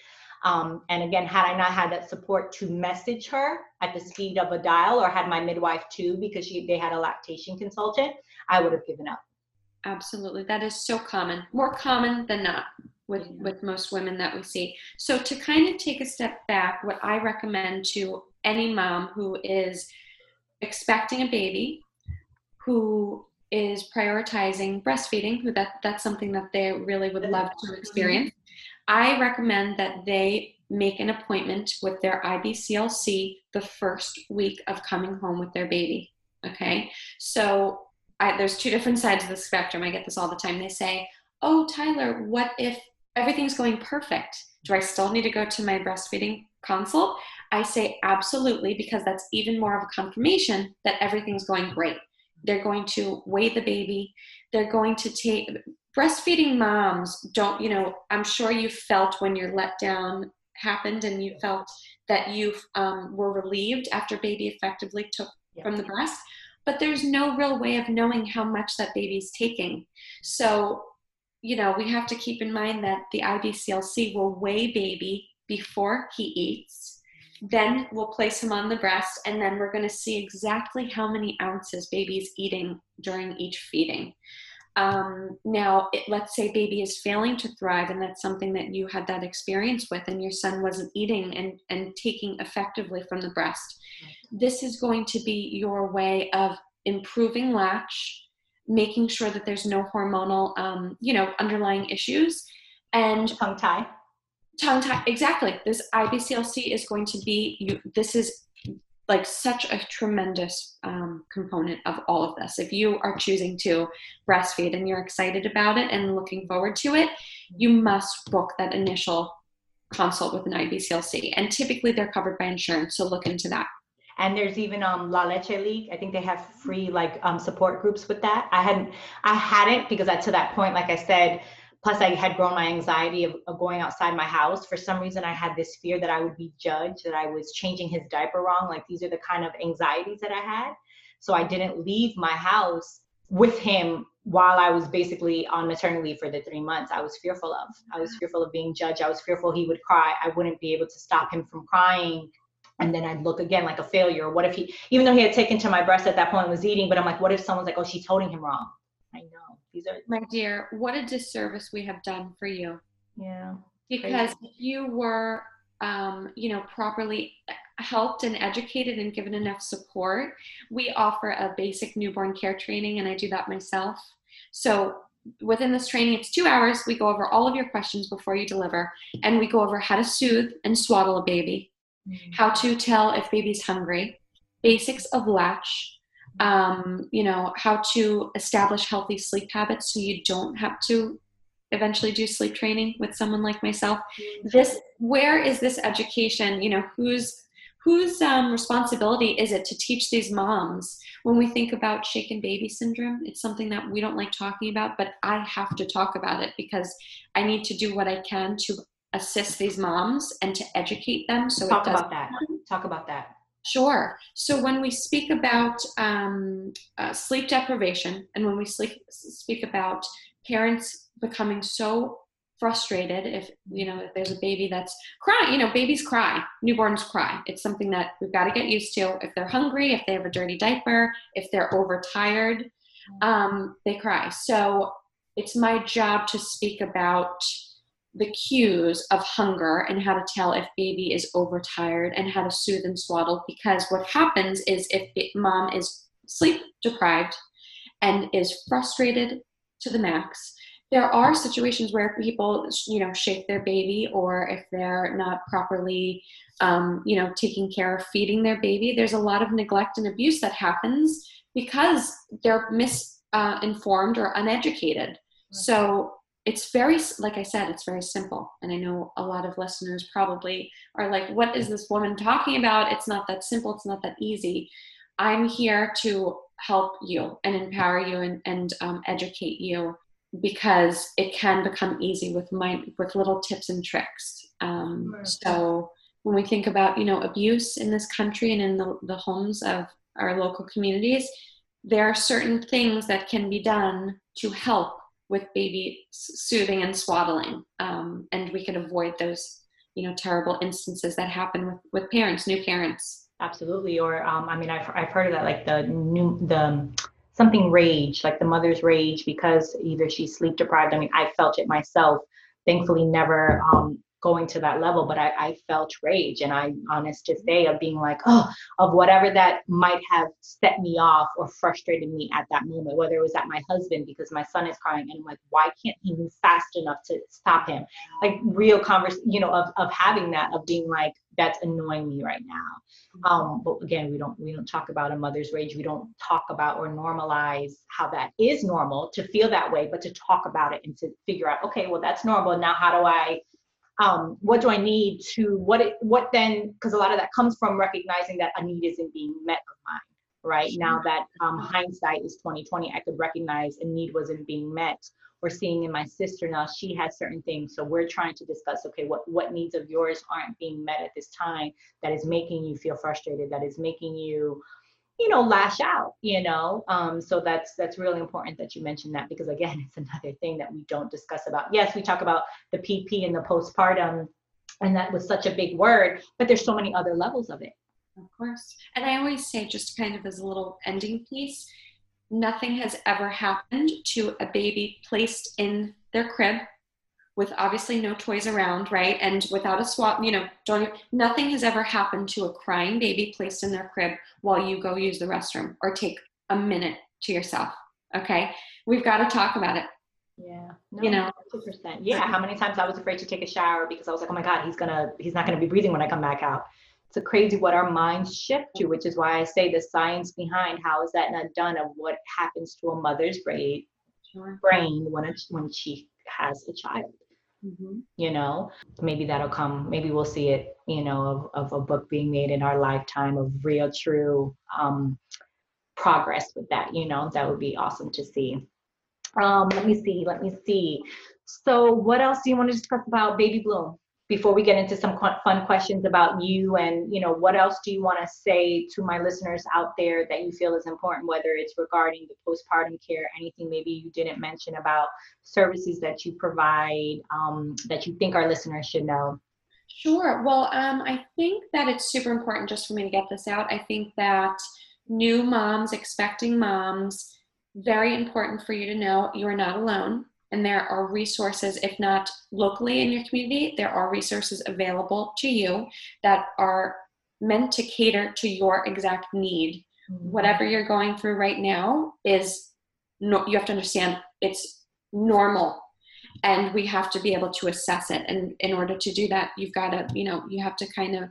Speaker 1: Um, and again, had I not had that support to message her at the speed of a dial or had my midwife too, because she, they had a lactation consultant, I would have given up.
Speaker 2: Absolutely. That is so common, more common than not with, yeah. with most women that we see. So, to kind of take a step back, what I recommend to any mom who is expecting a baby, who is prioritizing breastfeeding, who that, that's something that they really would love to mm-hmm. experience, I recommend that they make an appointment with their IBCLC the first week of coming home with their baby. Okay. So I, there's two different sides of the spectrum. I get this all the time. They say, "Oh, Tyler, what if everything's going perfect? Do I still need to go to my breastfeeding consult?" I say, "Absolutely," because that's even more of a confirmation that everything's going great. They're going to weigh the baby. They're going to take breastfeeding moms don't, you know, I'm sure you felt when your letdown happened and you felt that you um, were relieved after baby effectively took yeah. from the breast but there's no real way of knowing how much that baby's taking. So, you know, we have to keep in mind that the IBCLC will weigh baby before he eats. Then we'll place him on the breast, and then we're going to see exactly how many ounces baby's eating during each feeding. Um, now, it, let's say baby is failing to thrive, and that's something that you had that experience with, and your son wasn't eating and, and taking effectively from the breast. This is going to be your way of improving latch, making sure that there's no hormonal, um, you know, underlying issues, and
Speaker 1: tongue tie.
Speaker 2: Tongue tie, exactly. This IBCLC is going to be you. This is like such a tremendous um, component of all of this. If you are choosing to breastfeed and you're excited about it and looking forward to it, you must book that initial consult with an IBCLC. And typically they're covered by insurance, so look into that.
Speaker 1: And there's even um, La Leche League. I think they have free like um, support groups with that. I hadn't, I hadn't because I, to that point, like I said, plus i had grown my anxiety of, of, going outside my house. For some reason i had this fear that i would be judged that i was changing his diaper wrong. Like these are the kind of anxieties that i had. So i didn't leave my house with him while i was basically on maternity leave for the three months. I was fearful of i was mm-hmm. fearful of being judged. I was fearful he would cry. I wouldn't be able to stop him from crying. And then I'd look again like a failure. What if he, even though he had taken to my breast at that point, was eating, but I'm like, what if someone's like, oh, she's holding him wrong? I know. These are
Speaker 2: my dear, what a disservice we have done for you.
Speaker 1: Yeah.
Speaker 2: Because if you were um, you know, properly helped and educated and given enough support, we offer a basic newborn care training, and I do that myself. So within this training, it's two hours. We go over all of your questions before you deliver, and we go over how to soothe and swaddle a baby, mm-hmm. how to tell if baby's hungry, basics of latch, um, you know, how to establish healthy sleep habits so you don't have to eventually do sleep training with someone like myself. This, where is this education? You know, whose whose um, responsibility is it to teach these moms when we think about shaken baby syndrome it's something that we don't like talking about but i have to talk about it because i need to do what i can to assist these moms and to educate them so
Speaker 1: talk about that talk about that
Speaker 2: Sure. So when we speak about um, uh, sleep deprivation and when we sleep, speak about parents becoming so frustrated if you know if there's a baby that's crying you know babies cry newborns cry. It's something that we've got to get used to. If they're hungry if they have a dirty diaper if they're overtired um, they cry. So it's my job to speak about the cues of hunger and how to tell if baby is overtired and how to soothe and swaddle because what happens is if mom is sleep deprived and is frustrated to the max there are situations where people you know shake their baby or if they're not properly um, you know taking care of feeding their baby there's a lot of neglect and abuse that happens because they're misinformed uh, or uneducated. So it's very like i said it's very simple. And i know a lot of listeners probably are like what is this woman talking about? It's not that simple. It's not that easy. I'm here to help you and empower you and, and um, educate you because it can become easy with my with little tips and tricks. Um, so when we think about you know abuse in this country and in the, the homes of our local communities, there are certain things that can be done to help with baby soothing and swaddling, um, and we can avoid those you know terrible instances that happen with with parents, new parents.
Speaker 1: Absolutely, or um, I mean, I've I've heard of that, like the new the something rage, like the mother's rage, because either she's sleep deprived. I mean, I felt it myself. Thankfully, never um, going to that level, but I, I felt rage. And I'm honest to say, of being like, oh, of whatever that might have set me off or frustrated me at that moment, whether it was at my husband because my son is crying and I'm like, why can't he move fast enough to stop him? Like real converse, you know, of, of having that, of being like, that's annoying me right now. Mm-hmm. Um, but again, we don't we don't talk about a mother's rage. We don't talk about or normalize how that is normal to feel that way, but to talk about it and to figure out, okay, well that's normal. Now how do I um, what do I need to what it, what then because a lot of that comes from recognizing that a need isn't being met of mine right? Now that um, hindsight is 2020 I could recognize a need wasn't being met. Or seeing in my sister now she has certain things so we're trying to discuss okay what what needs of yours aren't being met at this time that is making you feel frustrated that is making you you know lash out you know? Um, so that's that's really important that you mentioned that because again it's another thing that we don't discuss about. Yes we talk about the pp and the postpartum and that was such a big word but there's so many other levels of it.
Speaker 2: Of course. And i always say just kind of as a little ending piece nothing has ever happened to a baby placed in their crib with obviously no toys around, right? And without a swap, you know, don't, nothing has ever happened to a crying baby placed in their crib while you go use the restroom or take a minute to yourself. Okay. We've got to talk about it.
Speaker 1: Yeah.
Speaker 2: No, you know,
Speaker 1: 100%. Yeah. How many times I was afraid to take a shower because I was like, oh my God, he's going to, he's not going to be breathing when I come back out. It's crazy what our minds shift to, which is why I say the science behind how is that not done of what happens to a mother's brain, brain when, when she has a child. Mm-hmm. You know, maybe that'll come. Maybe we'll see it. You know, of, of a book being made in our lifetime of real, true um, progress with that. You know, that would be awesome to see. Um, let me see. Let me see. So, what else do you want to discuss about Baby Bloom? Before we get into some fun questions about you and you know what else do you want to say to my listeners out there that you feel is important whether it's regarding the postpartum care anything maybe you didn't mention about services that you provide um, that you think our listeners should know?
Speaker 2: Sure. Well um, i think that it's super important just for me to get this out. I think that new moms expecting moms very important for you to know you are not alone and there are resources, if not locally in your community, there are resources available to you that are meant to cater to your exact need. Mm-hmm. Whatever you're going through right now is no, you have to understand it's normal and we have to be able to assess it and in order to do that you've got to you know you have to kind of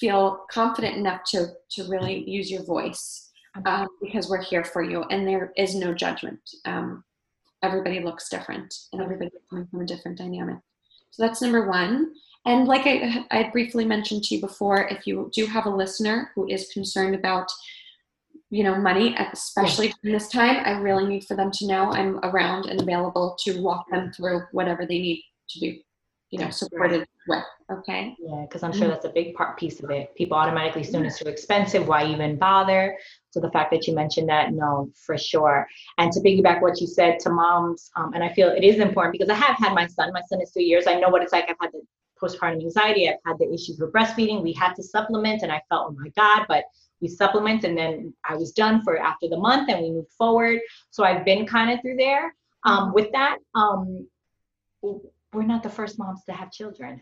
Speaker 2: feel confident enough to to really use your voice um, because we're here for you and there is no judgment um, everybody looks different and everybody's coming from a different dynamic. So that's number one. And like I, I briefly mentioned to you before, if you do have a listener who is concerned about, you know, money, especially in this time, I really need for them to know I'm around and available to walk them through whatever they need to do. You know supported with okay?
Speaker 1: Yeah because i'm sure mm-hmm. that's a big part piece of it. People automatically assume it's too expensive. Why even bother? So the fact that you mentioned that no for sure. And to piggyback what you said to moms um, and i feel it is important because i have had my son. My son is two years. I know what it's like. I've had the postpartum anxiety. I've had the issues with breastfeeding. We had to supplement and i felt oh my god but we supplement and then i was done for after the month and we moved forward. So i've been kind of through there um, with that. Um, we're not the first moms to have children.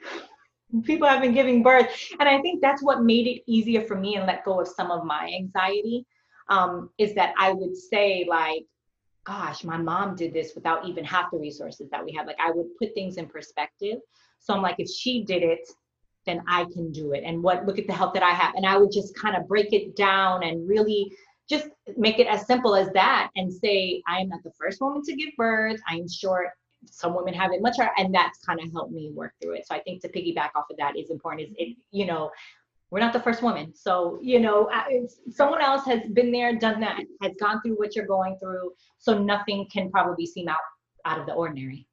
Speaker 1: People have been giving birth. And I think that's what made it easier for me and let go of some of my anxiety. Um, is that I would say, like, gosh, my mom did this without even half the resources that we have. Like, I would put things in perspective. So I'm like, if she did it, then I can do it. And what, look at the help that I have. And I would just kind of break it down and really just make it as simple as that and say, I am not the first woman to give birth. I'm sure some women have it much harder and that's kind of helped me work through it. So i think to piggyback off of that is important is it you know we're not the first woman. So you know someone else has been there done that has gone through what you're going through so nothing can probably seem out out of the ordinary.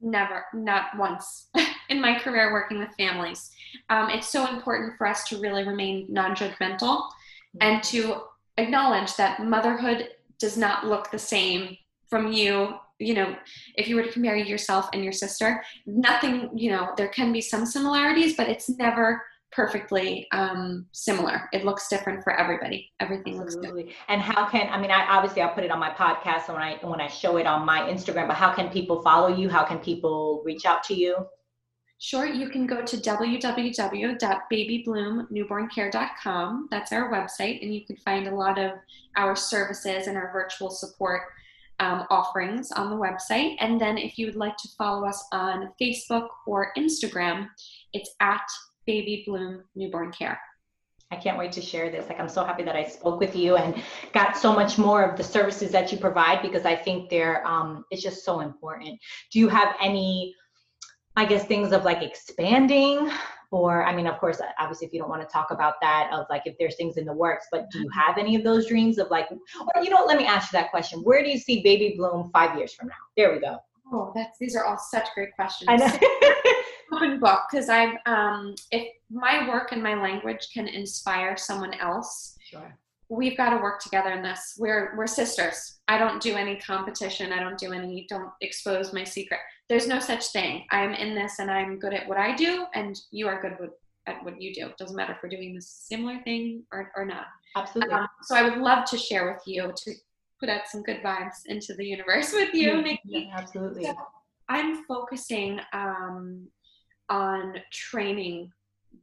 Speaker 2: Never not once in my career working with families. Um, it's so important for us to really remain non-judgmental mm-hmm. and to acknowledge that motherhood does not look the same from you you know, if you were to compare yourself and your sister, nothing, you know, there can be some similarities, but it's never perfectly um, similar. It looks different for everybody. Everything Absolutely. looks different.
Speaker 1: And how can I mean? I obviously I'll put it on my podcast and when I when I show it on my Instagram. But how can people follow you? How can people reach out to you?
Speaker 2: Sure, you can go to www.babybloomnewborncare.com. That's our website, and you can find a lot of our services and our virtual support um, offerings on the website. And then if you would like to follow us on Facebook or Instagram, it's at Baby Bloom Newborn Care.
Speaker 1: I can't wait to share this. Like, I'm so happy that I spoke with you and got so much more of the services that you provide because I think they're, um, it's just so important. Do you have any, I guess, things of like expanding or i mean of course obviously if you don't want to talk about that of like if there's things in the works but do you mm-hmm. have any of those dreams of like or you know let me ask you that question where do you see baby bloom five years from now there we go
Speaker 2: oh that's these are all such great questions I know. open book because i've um if my work and my language can inspire someone else sure we've got to work together in this. We're we're sisters. I don't do any competition. I don't do any don't expose my secret. There's no such thing. I'm in this and I'm good at what I do and you are good with, at what you do. It doesn't matter if we're doing the similar thing or, or not.
Speaker 1: Absolutely. Um,
Speaker 2: so I would love to share with you to put out some good vibes into the universe with you,
Speaker 1: Nikki. Yeah, absolutely. So
Speaker 2: I'm focusing um, on training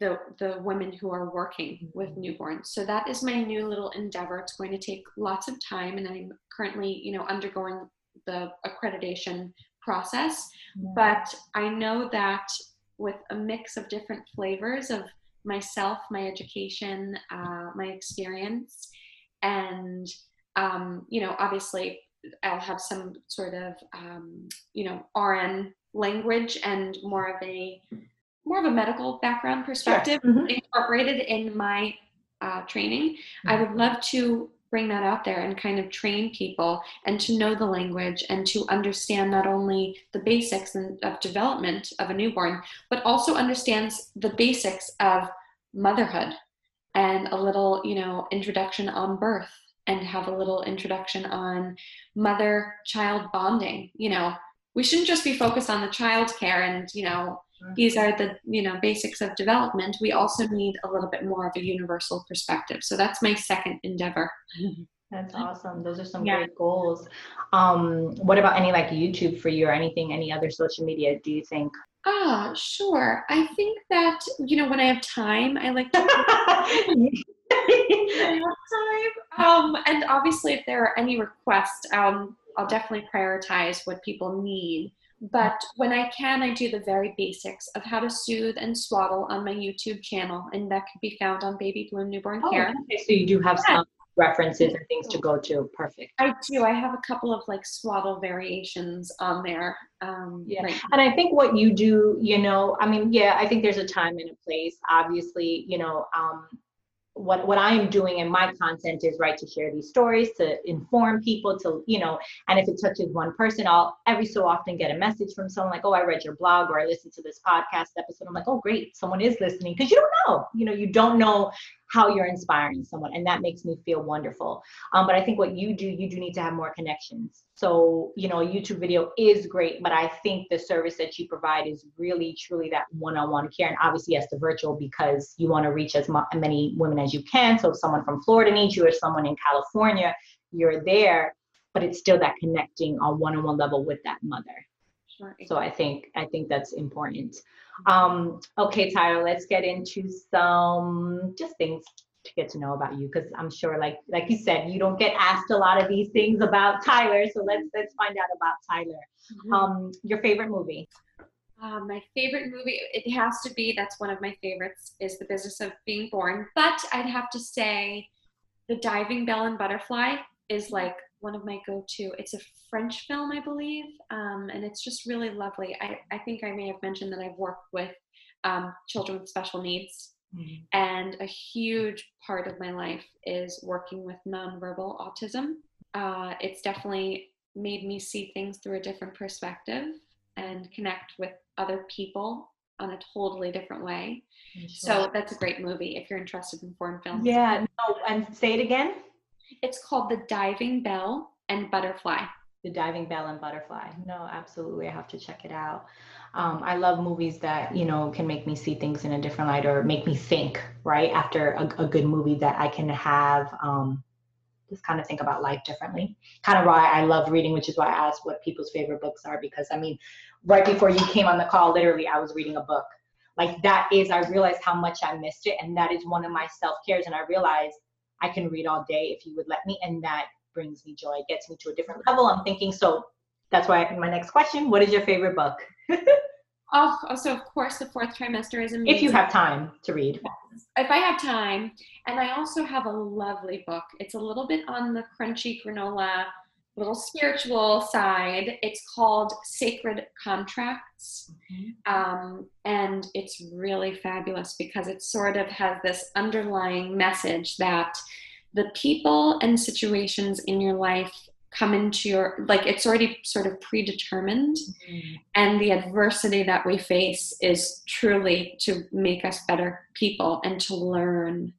Speaker 2: the the women who are working with mm-hmm. newborns. So that is my new little endeavor. It's going to take lots of time, and I'm currently, you know, undergoing the accreditation process. Yeah. But I know that with a mix of different flavors of myself, my education, uh, my experience, and um, you know, obviously, I'll have some sort of um, you know RN language and more of a more of a medical background perspective sure. mm-hmm. incorporated in my uh, training. Mm-hmm. I would love to bring that out there and kind of train people and to know the language and to understand not only the basics of development of a newborn, but also understands the basics of motherhood and a little, you know, introduction on birth and have a little introduction on mother child bonding. You know, we shouldn't just be focused on the child care and, you know, these are the you know basics of development. We also need a little bit more of a universal perspective. So that's my second endeavor.
Speaker 1: That's awesome. Those are some yeah. great goals. Um what about any like youtube for you or anything any other social media do you think?
Speaker 2: Ah sure. I think that you know when i have time i like to I have time. Um, and obviously, if there are any requests, um, I'll definitely prioritize what people need. But when I can, I do the very basics of how to soothe and swaddle on my YouTube channel, and that can be found on Baby Bloom Newborn oh, Care.
Speaker 1: Okay, so you do have yeah. some references and things to go to. Perfect.
Speaker 2: I do. I have a couple of like swaddle variations on there. Um,
Speaker 1: yeah, like, and I think what you do, you know, I mean, yeah, I think there's a time and a place. Obviously, you know, um, what what I'm doing in my content is right to share these stories, to inform people, to you know, and if it touches one person, I'll every so often get a message from someone like, oh, I read your blog or I listened to this podcast episode. I'm like, oh, great, someone is listening because you don't know, you know, you don't know how you're inspiring someone, and that makes me feel wonderful. Um, but I think what you do, you do need to have more connections. So you know, a YouTube video is great, but I think the service that you provide is really truly that one-on-one care, and obviously yes, the virtual because you want to reach as many women as you can. So if someone from Florida needs you or someone in California, you're there, but it's still that connecting on one-on-one level with that mother. Sure. So I think I think that's important. Um, okay, Tyler, let's get into some just things to get to know about you because I'm sure, like like you said, you don't get asked a lot of these things about Tyler. So let's let's find out about Tyler. Mm-hmm. Um, your favorite movie?
Speaker 2: Uh, my favorite movie, it has to be, that's one of my favorites, is The Business of Being Born. But I'd have to say The Diving Bell and Butterfly is like one of my go-to. It's a French film, I believe, um, and it's just really lovely. I, I think I may have mentioned that I've worked with um, children with special needs, mm-hmm. and a huge part of my life is working with nonverbal autism. Uh, it's definitely made me see things through a different perspective and connect with other people on a totally different way. Sure. So that's a great movie if you're interested in foreign films.
Speaker 1: Yeah, no, and say it again.
Speaker 2: It's called The Diving Bell and Butterfly.
Speaker 1: The Diving Bell and Butterfly. No, absolutely. I have to check it out. Um, I love movies that, you know, can make me see things in a different light or make me think, right? After a, a good movie that I can have um, just kind of think about life differently. Kind of why I love reading, which is why I asked what people's favorite books are, because I mean, right before you came on the call, literally, I was reading a book. Like that is, I realized how much I missed it. And that is one of my self cares. And I realized I can read all day if you would let me. And that brings me joy, it gets me to a different level. I'm thinking, so that's why my next question what is your favorite book?
Speaker 2: oh, so of course, the fourth trimester is amazing.
Speaker 1: If you have time to read.
Speaker 2: If I have time. And I also have a lovely book. It's a little bit on the crunchy granola little spiritual side. It's called Sacred Contracts. Mm-hmm. Um, and it's really fabulous because it sort of has this underlying message that the people and situations in your life come into your like it's already sort of predetermined mm-hmm. and the adversity that we face is truly to make us better people and to learn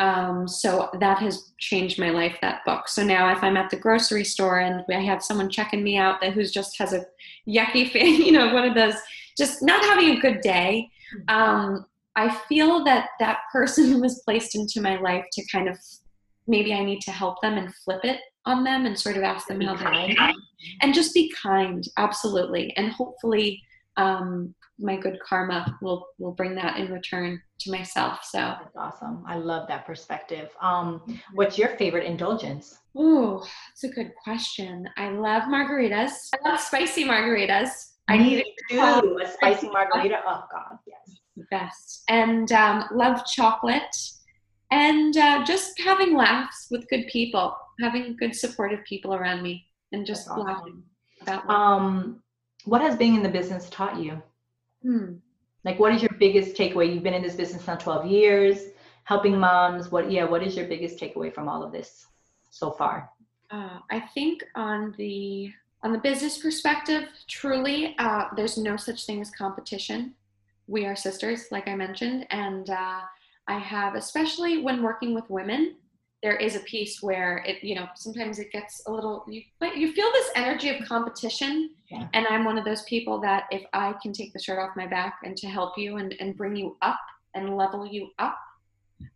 Speaker 2: um, so that has changed my life, that book. So now if I'm at the grocery store and I have someone checking me out that who's just has a yucky face, you know, one of those, just not having a good day, um, I feel that that person was placed into my life to kind of, maybe I need to help them and flip it on them and sort of ask them how they're and just be kind, absolutely. And hopefully, um, my good karma will will bring that in return to myself. So
Speaker 1: that's awesome. I love that perspective. Um, what's your favorite indulgence?
Speaker 2: Oh, that's a good question. I love margaritas. I love spicy margaritas. I need
Speaker 1: to do a spicy margarita. Oh God, yes,
Speaker 2: best. And um, love chocolate. And uh, just having laughs with good people, having good supportive people around me, and just awesome. laughing
Speaker 1: about. Um, what has being in the business taught you? Hmm. Like, what is your biggest takeaway? You've been in this business now 12 years, helping moms. What, yeah, what is your biggest takeaway from all of this so far?
Speaker 2: Uh, I think on the on the business perspective, truly, uh, there's no such thing as competition. We are sisters, like I mentioned, and uh, I have, especially when working with women, there is a piece where it you know sometimes it gets a little you but you feel this energy of competition. Yeah. and i'm one of those people that if i can take the shirt off my back and to help you and, and bring you up and level you up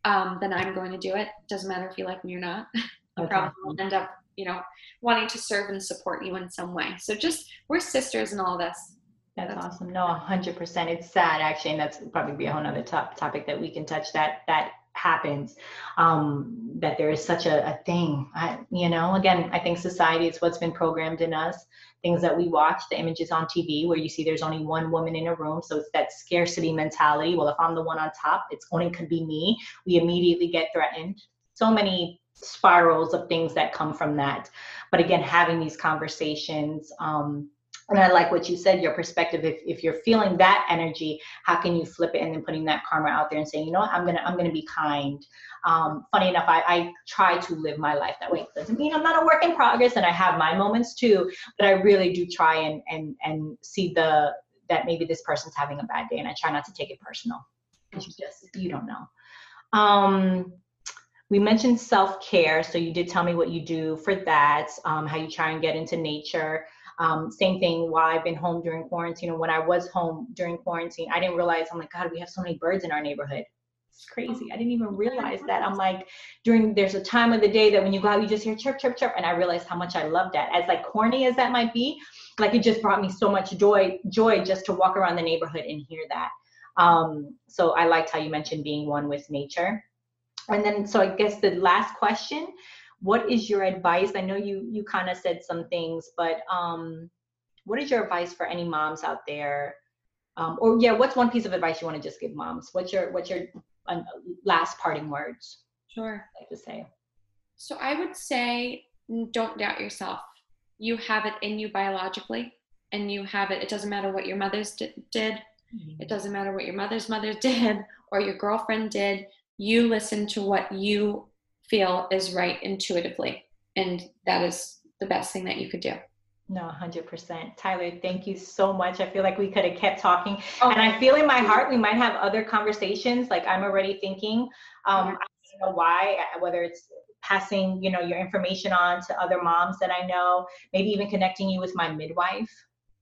Speaker 2: um, then i'm going to do it. Doesn't matter if you like me or not. I okay. probably will end up you know wanting to serve and support you in some way. So just we're sisters in all this
Speaker 1: that's, that's awesome. No, hundred percent. It's sad actually, and that's probably be a whole other top topic that we can touch. That that happens um, that there is such a, a thing I, you know again i think society is what's been programmed in us things that we watch the images on tv where you see there's only one woman in a room so it's that scarcity mentality well if i'm the one on top it's only could be me we immediately get threatened so many spirals of things that come from that but again having these conversations um, and I like what you said, your perspective. If, if you're feeling that energy, how can you flip it and then putting that karma out there and saying, you know what, I'm gonna I'm gonna be kind. Um, funny enough, I, I try to live my life that way. It doesn't mean I'm not a work in progress, and I have my moments too. But I really do try and and and see the that maybe this person's having a bad day, and I try not to take it personal you just you don't know. Um, we mentioned self care, so you did tell me what you do for that, um, how you try and get into nature. Um, same thing while I've been home during quarantine or when I was home during quarantine, I didn't realize, I'm like, God, we have so many birds in our neighborhood. It's crazy. I didn't even realize that. I'm like, during, there's a time of the day that when you go out, you just hear chirp, chirp, chirp. And I realized how much I love that. As like corny as that might be, like it just brought me so much joy, joy just to walk around the neighborhood and hear that. Um, so I liked how you mentioned being one with nature. And then, so I guess the last question what is your advice? I know you you kind of said some things but um what is your advice for any moms out there? Um, or yeah what's one piece of advice you want to just give moms? What's your what's your uh, last parting words?
Speaker 2: Sure.
Speaker 1: Like to say.
Speaker 2: So i would say don't doubt yourself. You have it in you biologically and you have it it doesn't matter what your mothers did mm-hmm. it doesn't matter what your mother's mother did or your girlfriend did you listen to what you feel is right intuitively. And that is the best thing that you could do.
Speaker 1: No, 100%. Tyler, thank you so much. I feel like we could have kept talking. Oh. And I feel in my heart we might have other conversations. Like I'm already thinking, um, I don't know why, uh, whether it's passing, you know, your information on to other moms that I know, maybe even connecting you with my midwife.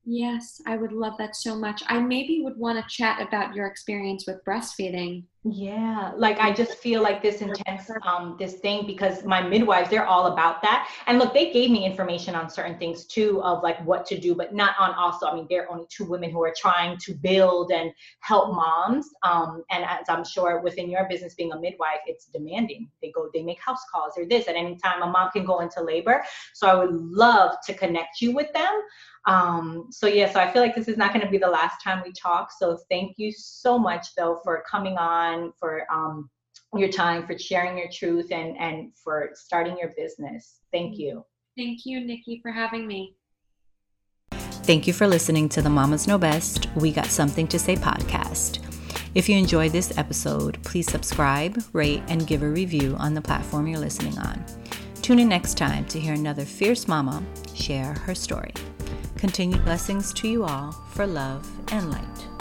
Speaker 2: Yes, I would love that so much. I maybe would want to chat about your experience with breastfeeding.
Speaker 1: Yeah, like I just feel like this intense um this thing because my midwives they're all about that. And look, they gave me information on certain things too of like what to do, but not on also. I mean, they're only two women who are trying to build and help moms. Um, and as I'm sure within your business being a midwife, it's demanding. They go, they make house calls or this at any time. A mom can go into labor. So I would love to connect you with them. Um, so yeah, so I feel like this is not going to be the last time we talk. So thank you so much though for coming on, for um, your time, for sharing your truth, and and for starting your business. Thank you.
Speaker 2: Thank you, Nikki, for having me.
Speaker 3: Thank you for listening to the Mamas Know Best We Got Something to Say podcast. If you enjoyed this episode, please subscribe, rate, and give a review on the platform you're listening on. Tune in next time to hear another fierce mama share her story. Continued blessings to you all for love and light.